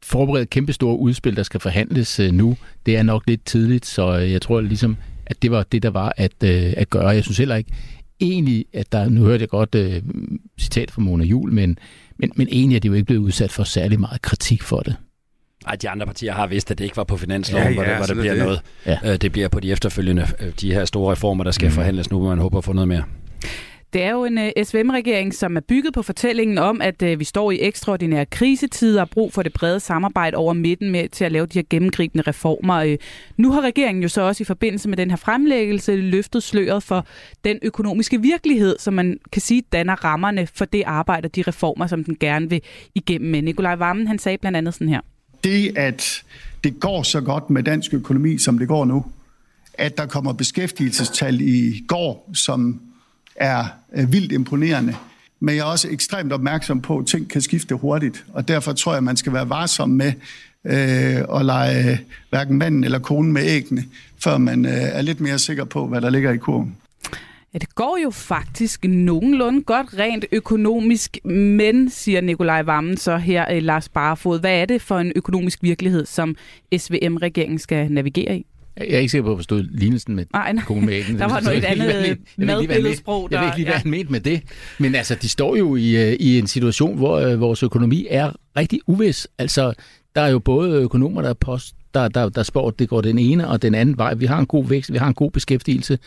forberede kæmpe store udspil, der skal forhandles øh, nu, det er nok lidt tidligt, så jeg tror ligesom, at det var det, der var at, øh, at gøre. Jeg synes heller ikke egentlig, at der, nu hørte jeg godt øh, citat fra Mona Jul, men, men, men egentlig er de jo ikke blevet udsat for særlig meget kritik for det. Ej, de andre partier har vidst, at det ikke var på finansloven, Ja, ja, hvor, det, hvor det er bliver det. noget. Ja. Ja. Det bliver på de efterfølgende, øh, de her store reformer, der skal mm. forhandles nu, hvor man håber at få noget mere. Det er jo en øh, uh, SVM-regering, som er bygget på fortællingen om, at uh, vi står i ekstraordinære krisetider og brug for det brede samarbejde over midten med til at lave de her gennemgribende reformer. Uh, nu har regeringen jo så også i forbindelse med den her fremlæggelse løftet sløret for den økonomiske virkelighed, som man kan sige danner rammerne for det arbejde og de reformer, som den gerne vil igennem med. Nikolaj Vammen, han sagde blandt andet sådan her. Det, at det går så godt med dansk økonomi, som det går nu, at der kommer beskæftigelsestal i går, som er øh, vildt imponerende. Men jeg er også ekstremt opmærksom på, at ting kan skifte hurtigt, og derfor tror jeg, man skal være varsom med øh, at lege øh, hverken manden eller konen med æggene, før man øh, er lidt mere sikker på, hvad der ligger i kurven. Ja, det går jo faktisk nogenlunde godt rent økonomisk, men, siger Nikolaj Vammen så her, øh, Lars Barfod, hvad er det for en økonomisk virkelighed, som SVM-regeringen skal navigere i? Jeg er ikke sikker på at forstå lignelsen med Nej, nej. æggene. Der var noget jeg ved andet. Jeg madbilledsprog, Jeg ved ikke lige, hvad han mente med det. Men altså, de står jo i, øh, i en situation, hvor øh, vores økonomi er rigtig uvis. Altså, der er jo både økonomer, der, post, der, der, der spår, at det går den ene og den anden vej. Vi har en god vækst, vi har en god beskæftigelse,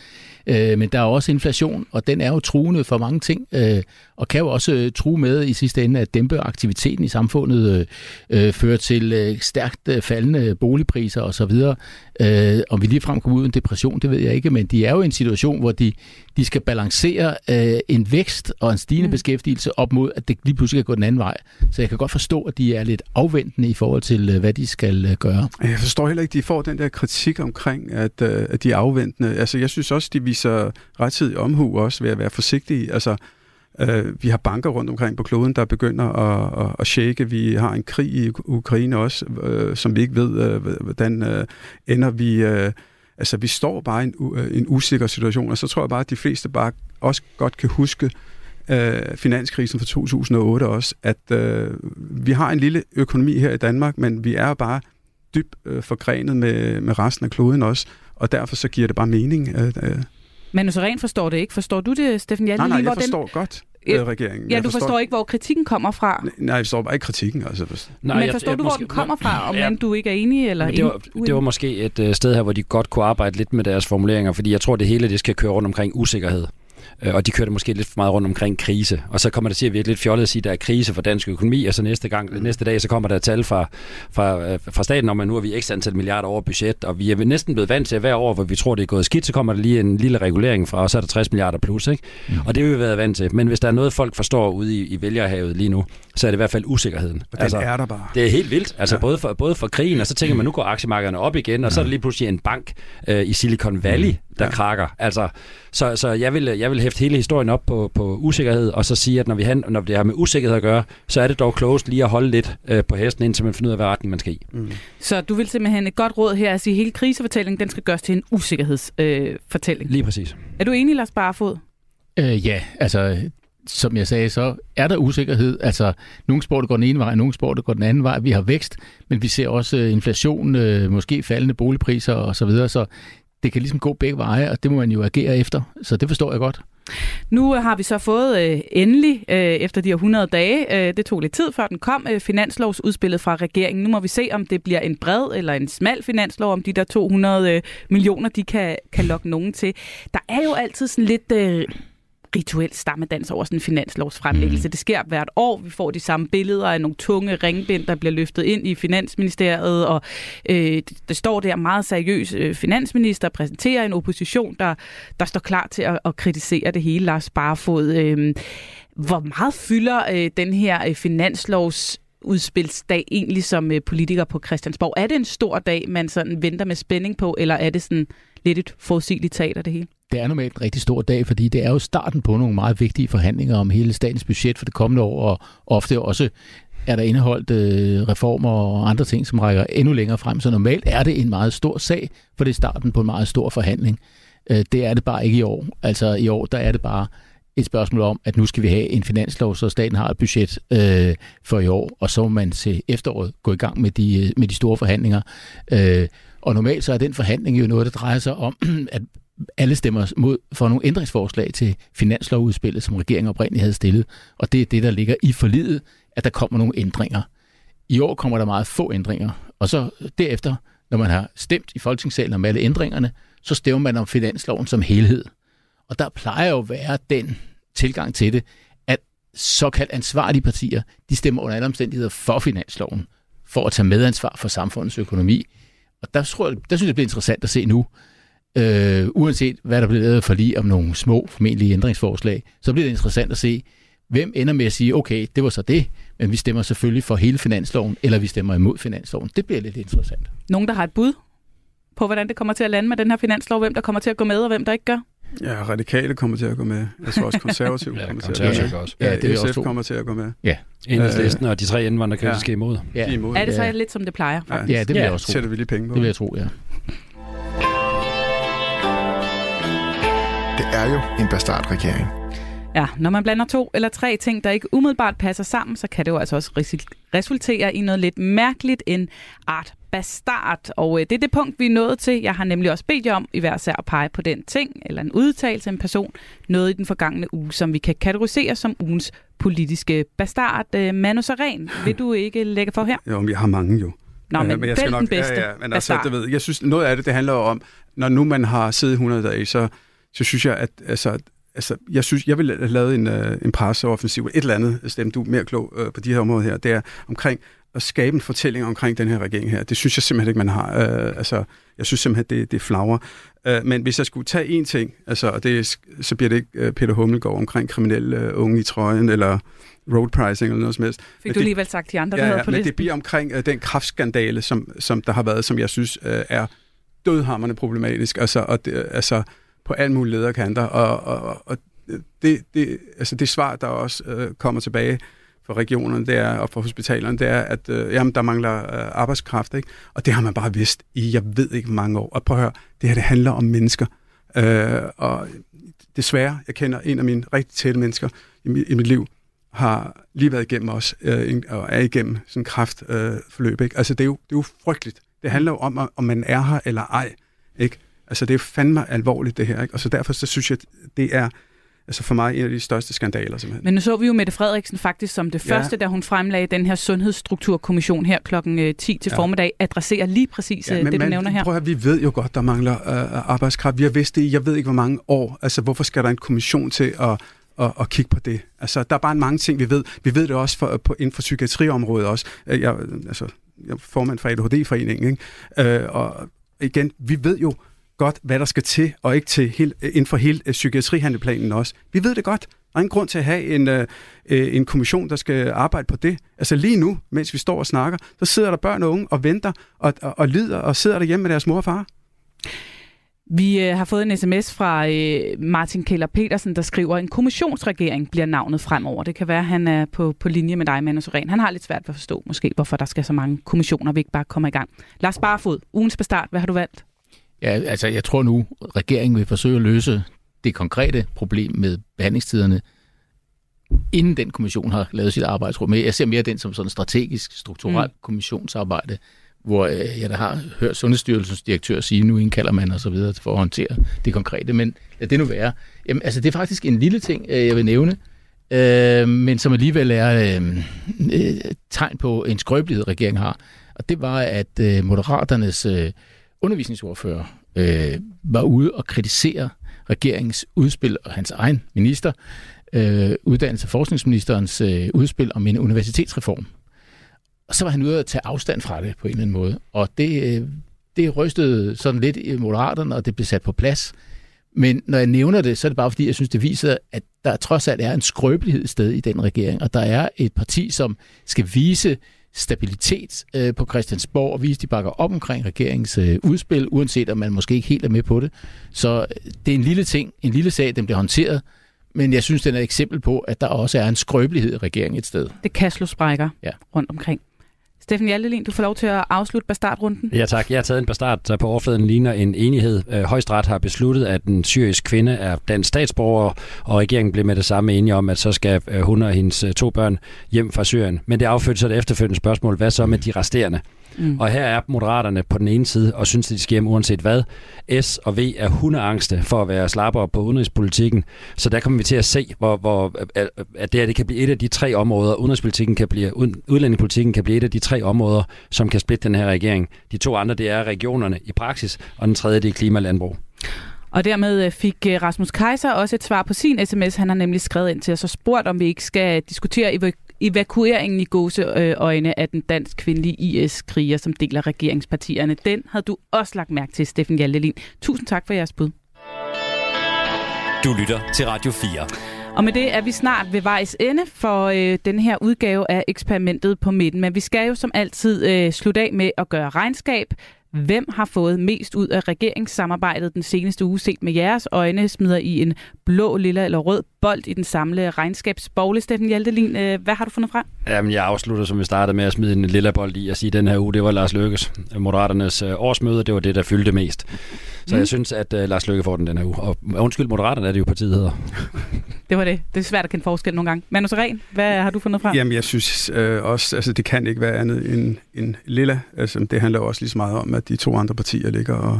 øh, men der er også inflation, og den er jo truende for mange ting, øh, og kan jo også øh, true med i sidste ende at dæmpe aktiviteten i samfundet, øh, øh, føre til øh, stærkt øh, faldende boligpriser osv. Øh, om vi ligefrem kommer ud i en depression, det ved jeg ikke, men de er jo i en situation, hvor de, de skal balancere øh, en vækst og en stigende mm. beskæftigelse op mod, at det lige pludselig kan gå den anden vej. Så jeg kan godt forstå, at de er lidt afventende i forhold til, øh, hvad de skal øh, gøre. Ja, jeg forstår heller ikke, at de får den der kritik omkring, at, øh, at de er afventende. Altså, jeg synes også, de viser rettidig omhu også ved at være forsigtige. Altså, øh, vi har banker rundt omkring på kloden, der begynder at, at, at shake. Vi har en krig i Ukraine også, øh, som vi ikke ved, øh, hvordan øh, ender vi... Øh, altså, vi står bare i en, øh, en usikker situation, og så tror jeg bare, at de fleste bare også godt kan huske, øh, finanskrisen fra 2008 også, at øh, vi har en lille økonomi her i Danmark, men vi er bare dybt øh, forgrenet med, med resten af kloden også, og derfor så giver det bare mening. At, øh, Men så rent forstår det ikke. Forstår du det, Steffen Hjalmar? nej, nej, lige, jeg hvor forstår den... godt Ja, øh, regeringen. Ja, jeg du forstår... forstår ikke, hvor kritikken kommer fra. Nej, jeg forstår bare ikke kritikken. Altså. Nej, Men forstår jeg, du, hvor måske, den kommer fra, om ja, du ikke er enig eller det var, det var måske et uh, sted her, hvor de godt kunne arbejde lidt med deres formuleringer, fordi jeg tror, det hele det skal køre rundt omkring usikkerhed. Øh, og de kørte måske lidt for meget rundt omkring krise. Og så kommer det til at virke lidt fjollet at sige, at der er krise for dansk økonomi, og så næste, gang, mm. næste dag, så kommer der tal fra, fra, øh, fra staten om, at nu er vi ekstra antal milliarder over budget, og vi er næsten blevet vant til at hver år, hvor vi tror, det er gået skidt, så kommer der lige en lille regulering fra, og så er der 60 milliarder plus. Ikke? Mm. Og det har vi været vant til. Men hvis der er noget, folk forstår ude i, i vælgerhavet lige nu, så er det i hvert fald usikkerheden. Og altså, er der bare. Det er helt vildt. Altså ja. både, for, både for krigen, og så tænker man, nu går aktiemarkederne op igen, og så er der lige pludselig en bank øh, i Silicon Valley, mm. Der ja. krakker. Altså, så, så jeg, vil, jeg vil hæfte hele historien op på, på usikkerhed, og så sige, at når, vi han, når det har med usikkerhed at gøre, så er det dog klogest lige at holde lidt øh, på hesten, indtil man finder ud af, hvad retning man skal i. Mm. Så du vil simpelthen et godt råd her at sige, at hele krisefortællingen, den skal gøres til en usikkerhedsfortælling. Øh, lige præcis. Er du enig, Lars Barfod? Øh, ja, altså som jeg sagde, så er der usikkerhed. Altså, nogle sport går den ene vej, nogle sport går den anden vej. Vi har vækst, men vi ser også inflation, øh, måske faldende boligpriser osv., så, videre, så det kan ligesom gå begge veje, og det må man jo agere efter. Så det forstår jeg godt. Nu øh, har vi så fået øh, endelig, øh, efter de her 100 dage, øh, det tog lidt tid før den kom, øh, finanslovsudspillet fra regeringen. Nu må vi se, om det bliver en bred eller en smal finanslov, om de der 200 øh, millioner, de kan, kan lokke nogen til. Der er jo altid sådan lidt... Øh, rituel stammedans over sådan en finanslovsfremlæggelse. Mm. Det sker hvert år. Vi får de samme billeder af nogle tunge ringbind, der bliver løftet ind i Finansministeriet, og øh, det står der meget seriøs øh, finansminister præsenterer en opposition, der, der står klar til at, at kritisere det hele. Lars Barfod, øh, hvor meget fylder øh, den her øh, finanslovs udspilsdag egentlig som øh, politiker på Christiansborg? Er det en stor dag, man sådan venter med spænding på, eller er det sådan lidt et forudsigeligt teater, det hele? Det er normalt en rigtig stor dag, fordi det er jo starten på nogle meget vigtige forhandlinger om hele statens budget for det kommende år, og ofte også er der indeholdt øh, reformer og andre ting, som rækker endnu længere frem. Så normalt er det en meget stor sag, for det er starten på en meget stor forhandling. Øh, det er det bare ikke i år. Altså i år, der er det bare et spørgsmål om, at nu skal vi have en finanslov, så staten har et budget øh, for i år, og så må man til efteråret gå i gang med de, øh, med de store forhandlinger. Øh, og normalt så er den forhandling jo noget, der drejer sig om, at alle stemmer mod for nogle ændringsforslag til finanslovudspillet, som regeringen oprindeligt havde stillet. Og det er det, der ligger i forlidet, at der kommer nogle ændringer. I år kommer der meget få ændringer, og så derefter, når man har stemt i Folketingssalen om alle ændringerne, så stemmer man om finansloven som helhed. Og der plejer jo at være den tilgang til det, at såkaldt ansvarlige partier, de stemmer under alle omstændigheder for finansloven, for at tage medansvar for samfundets økonomi. Og der, tror jeg, der synes jeg, det bliver interessant at se nu, øh, uanset hvad der bliver lavet for lige om nogle små formentlige ændringsforslag, så bliver det interessant at se, hvem ender med at sige, okay, det var så det, men vi stemmer selvfølgelig for hele finansloven, eller vi stemmer imod finansloven. Det bliver lidt interessant. Nogen, der har et bud på, hvordan det kommer til at lande med den her finanslov, hvem der kommer til at gå med, og hvem der ikke gør? Ja, radikale kommer til at gå med. Jeg tror også konservative ja, kommer til at gå med. Også. Ja, ja SF kommer til at gå med. Ja. Enhedslisten og de tre indvandrerkritiske ja. imod. Ja. De er imod. Er det så ja. lidt, som det plejer, faktisk? Ja, det vil ja. jeg også tro. Sætter vi lige penge på. Det vil jeg tro, ja. Det er jo en bastardregering. Ja, når man blander to eller tre ting, der ikke umiddelbart passer sammen, så kan det jo altså også resultere i noget lidt mærkeligt, en art bastard. Og øh, det er det punkt, vi er nået til. Jeg har nemlig også bedt jer om i hver sær at pege på den ting, eller en udtalelse af en person, noget i den forgangne uge, som vi kan kategorisere som ugens politiske bastard. Øh, Manu Saren, vil du ikke lægge for her? Jo, men jeg har mange jo. Nå, men, men jeg skal nok, den bedste ja, ja, men altså, det ved, jeg synes, noget af det, det handler om, når nu man har siddet 100 dage, så, så synes jeg, at altså, altså, jeg synes, jeg vil have lavet en, øh, en presseoffensiv, et eller andet, stemme du er mere klog øh, på de her områder her, det er omkring at skabe en fortælling omkring den her regering her. Det synes jeg simpelthen ikke, man har. Øh, altså, jeg synes simpelthen, det, det flagrer. Øh, men hvis jeg skulle tage én ting, altså, og det, så bliver det ikke øh, Peter Hummelgaard omkring kriminelle øh, unge i trøjen, eller road pricing, eller noget som helst. Fik Men du det- alligevel sagt de andre, ja, ja, på men listen? det bliver omkring øh, den kraftskandale, som, som der har været, som jeg synes øh, er dødhammerne problematisk, altså, og det, altså på alle mulige lederkanter, og, og, og det, det, altså det svar, der også øh, kommer tilbage fra regionerne, det er, og fra hospitalerne, det er, at øh, jamen, der mangler øh, arbejdskraft, ikke? og det har man bare vidst i, jeg ved ikke, mange år. Og prøv at høre, det her, det handler om mennesker, øh, og desværre, jeg kender en af mine rigtig tætte mennesker i, mit, i mit liv, har lige været igennem os, øh, og er igennem sådan en kraftforløb. Øh, forløb, ikke? Altså, det er, jo, det er jo frygteligt. Det handler jo om, om man er her eller ej. Ikke? Altså, det er fandme alvorligt, det her. Ikke? Og så derfor så synes jeg, det er altså for mig en af de største skandaler, simpelthen. Men nu så vi jo Mette Frederiksen faktisk som det Ja. første, da hun fremlagde den her sundhedsstrukturkommission her klokken 10 til Ja. formiddag, adresserer lige præcis ja, det, du man, nævner her. Prøv at, vi ved jo godt, der mangler øh, arbejdskraft. Vi har vidst det i, jeg ved ikke, hvor mange år. Altså, hvorfor skal der en kommission til at, at, at kigge på det? Altså, der er bare mange ting, vi ved. Vi ved det også for, på, inden for psykiatriområdet også. Øh, Jeg, altså, jeg er formand for ADHD-foreningen, ikke? Øh, og igen, vi ved jo godt, hvad der skal til, og ikke til helt, øh, inden for hele øh, psykiatrihandleplanen også. Vi ved det godt. Der er ingen grund til at have en, øh, øh, en kommission, der skal arbejde på det. Altså lige nu, mens vi står og snakker, så sidder der børn og unge og venter og, og, og lider og sidder derhjemme med deres mor og far. Vi øh, har fået en sms fra øh, Martin Keller Petersen, der skriver, en kommissionsregering bliver navnet fremover. Det kan være, at han er på, på linje med dig, Manu Soren. Han har lidt svært ved at forstå, måske, hvorfor der skal så mange kommissioner, vi ikke bare kommer i gang. Lars Barfod, ugens bestart, hvad har du valgt? Ja, altså jeg tror nu, regeringen vil forsøge at løse det konkrete problem med behandlingstiderne, inden den kommission har lavet sit arbejdsrum. Jeg ser mere den som sådan strategisk, strukturelt mm. kommissionsarbejde, hvor øh, jeg da har hørt Sundhedsstyrelsens direktør sige, nu indkalder man og så videre for at håndtere det konkrete. Men lad det nu være. Jamen, altså, det er faktisk en lille ting, øh, jeg vil nævne, øh, men som alligevel er øh, øh, tegn på en skrøbelighed, regeringen har. Og det var, at øh, Moderaternes øh, undervisningsordfører øh, var ude og kritisere regeringens udspil og hans egen minister, øh, uddannelse- og forskningsministerens øh, udspil om en universitetsreform. Og så var han ude at tage afstand fra det på en eller anden måde. Og det, øh, det rystede sådan lidt i Moderaterne, og det blev sat på plads. Men når jeg nævner det, så er det bare fordi, jeg synes, det viser, at der trods alt er en skrøbelighed sted i den regering, og der er et parti, som skal vise stabilitet øh, på Christiansborg og vise, at de bakker op omkring regeringens øh, udspil, uanset om man måske ikke helt er med på det. Så øh, det er en lille ting, en lille sag, den bliver håndteret, men jeg synes, den er et eksempel på, at der også er en skrøbelighed i regeringen et sted. Det kaslo sprækker Ja. rundt omkring. Steffen Hjaltelin, du får lov til at afslutte bastardrunden. Ja tak, jeg har taget en bastard, der på overfladen ligner en enighed. Øh, Højstret har besluttet, at en syrisk kvinde er dansk statsborger, og regeringen blev med det samme enige om, at så skal øh, hun og hendes øh, to børn hjem fra Syrien. Men det affødte så det efterfølgende spørgsmål, hvad så med de resterende? Mm. Og her er moderaterne på den ene side og synes, at de skal hjem uanset hvad. S og V er hundeangste for at være slappere på udenrigspolitikken. Så der kommer vi til at se, hvor, hvor at det her det kan blive et af de tre områder. Udenrigspolitikken kan blive, udlændingepolitikken kan blive et af de tre områder, som kan splitte den her regering. De to andre, det er regionerne i praksis, og den tredje, det er klima og landbrug. Og dermed øh, fik øh, Rasmus Kaiser også et svar på sin sms. Han har nemlig skrevet ind til os og spurgt, om vi ikke skal diskutere evaku- evakueringen i gåseøjne af den dansk kvindelige IS-kriger, som deler regeringspartierne. Den havde du også lagt mærke til, Steffen Hjaltelin. Tusind tak for jeres bud. Du lytter til Radio 4. Og med det er vi snart ved vejs ende for øh, den her udgave af eksperimentet på midten. Men vi skal jo som altid øh, slutte af med at gøre regnskab. Hvem har fået mest ud af regeringssamarbejdet den seneste uge set med jeres øjne? Smider I en blå, lilla eller rød bold i den samlede regnskabsbogle, Steffen Hjaltelin? Øh, hvad har du fundet frem? Jamen, jeg afslutter, som vi startede med at smide en lille bold i og sige, at den her uge, det var Lars Løkkes. Moderaternes øh, årsmøde, det var det, der fyldte mest. Så Mm. jeg synes, at uh, Lars Løkke får den den her uge. Og øh, undskyld, Moderaterne er det jo partiet hedder. Det var det. Det er svært at kende forskel nogle gange. Manu Seren, hvad har du fundet frem? Jamen, jeg synes øh, også, altså det kan ikke være andet end, end lilla. Altså, det handler jo også lige så meget om, at de to andre partier ligger og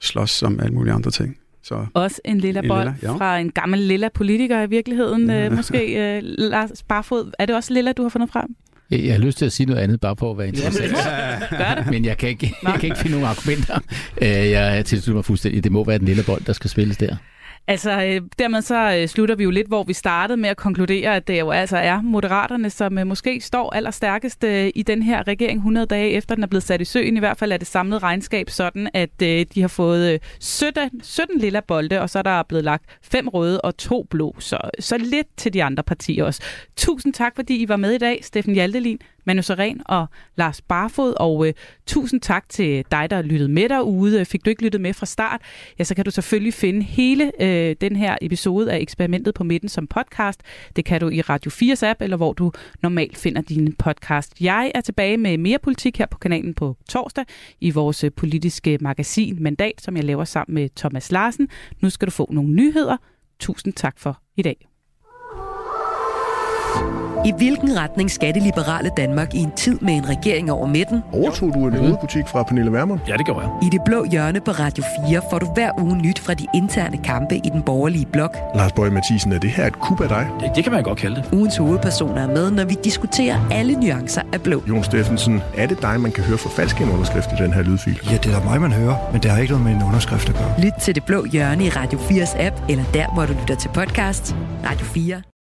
slås om alle mulige andre ting. Så Også en lilla bold lilla, ja. fra en gammel lilla politiker i virkeligheden. Ja. Øh, måske øh, Lars Barfod. Er det også lilla, du har fundet frem? Jeg, jeg har lyst til at sige noget andet, bare for at være interessant. Gør det. Men jeg kan ikke, jeg kan ikke finde nogen argumenter. Øh, Jeg tilslutter mig fuldstændig. Det må være den lille bold, der skal spilles der. Altså, øh, dermed så øh, slutter vi jo lidt, hvor vi startede med at konkludere, at det jo altså er moderaterne, som øh, måske står allerstærkest øh, i den her regering 100 dage efter den er blevet sat i søen. I hvert fald er det samlede regnskab sådan, at øh, de har fået øh, 17, 17 lilla bolde, og så er der blevet lagt fem røde og to blå. Så, så lidt til de andre partier også. Tusind tak, fordi I var med i dag, Steffen Hjaltelin, Manu Seren og Lars Barfod. Og øh, tusind tak til dig, der lyttede med derude. Øh, fik du ikke lyttet med fra start, ja, så kan du selvfølgelig finde hele øh, den her episode af Eksperimentet på midten som podcast. Det kan du i Radio 4's app, eller hvor du normalt finder din podcast. Jeg er tilbage med mere politik her på kanalen på torsdag i vores øh, politiske magasin Mandat, som jeg laver sammen med Thomas Larsen. Nu skal du få nogle nyheder. Tusind tak for i dag. I hvilken retning skal det liberale Danmark i en tid med en regering over midten? Overtog du en hovedbutik fra Pernille Vermund? Ja, det gør jeg. I det blå hjørne på Radio 4 får du hver uge nyt fra de interne kampe i den borgerlige blok. Lars Bøge Mathisen, er det her et kub af dig? Det, det kan man godt kalde det. Ugens hovedpersoner er med, når vi diskuterer alle nuancer af blå. Jon Steffensen, er det dig, man kan høre for falsk en underskrift i den her lydfil? Ja, det er da mig, man hører, men det har ikke noget med en underskrift at gøre. Lyt til det blå hjørne i Radio 4's app, eller der, hvor du lytter til podcast. Radio 4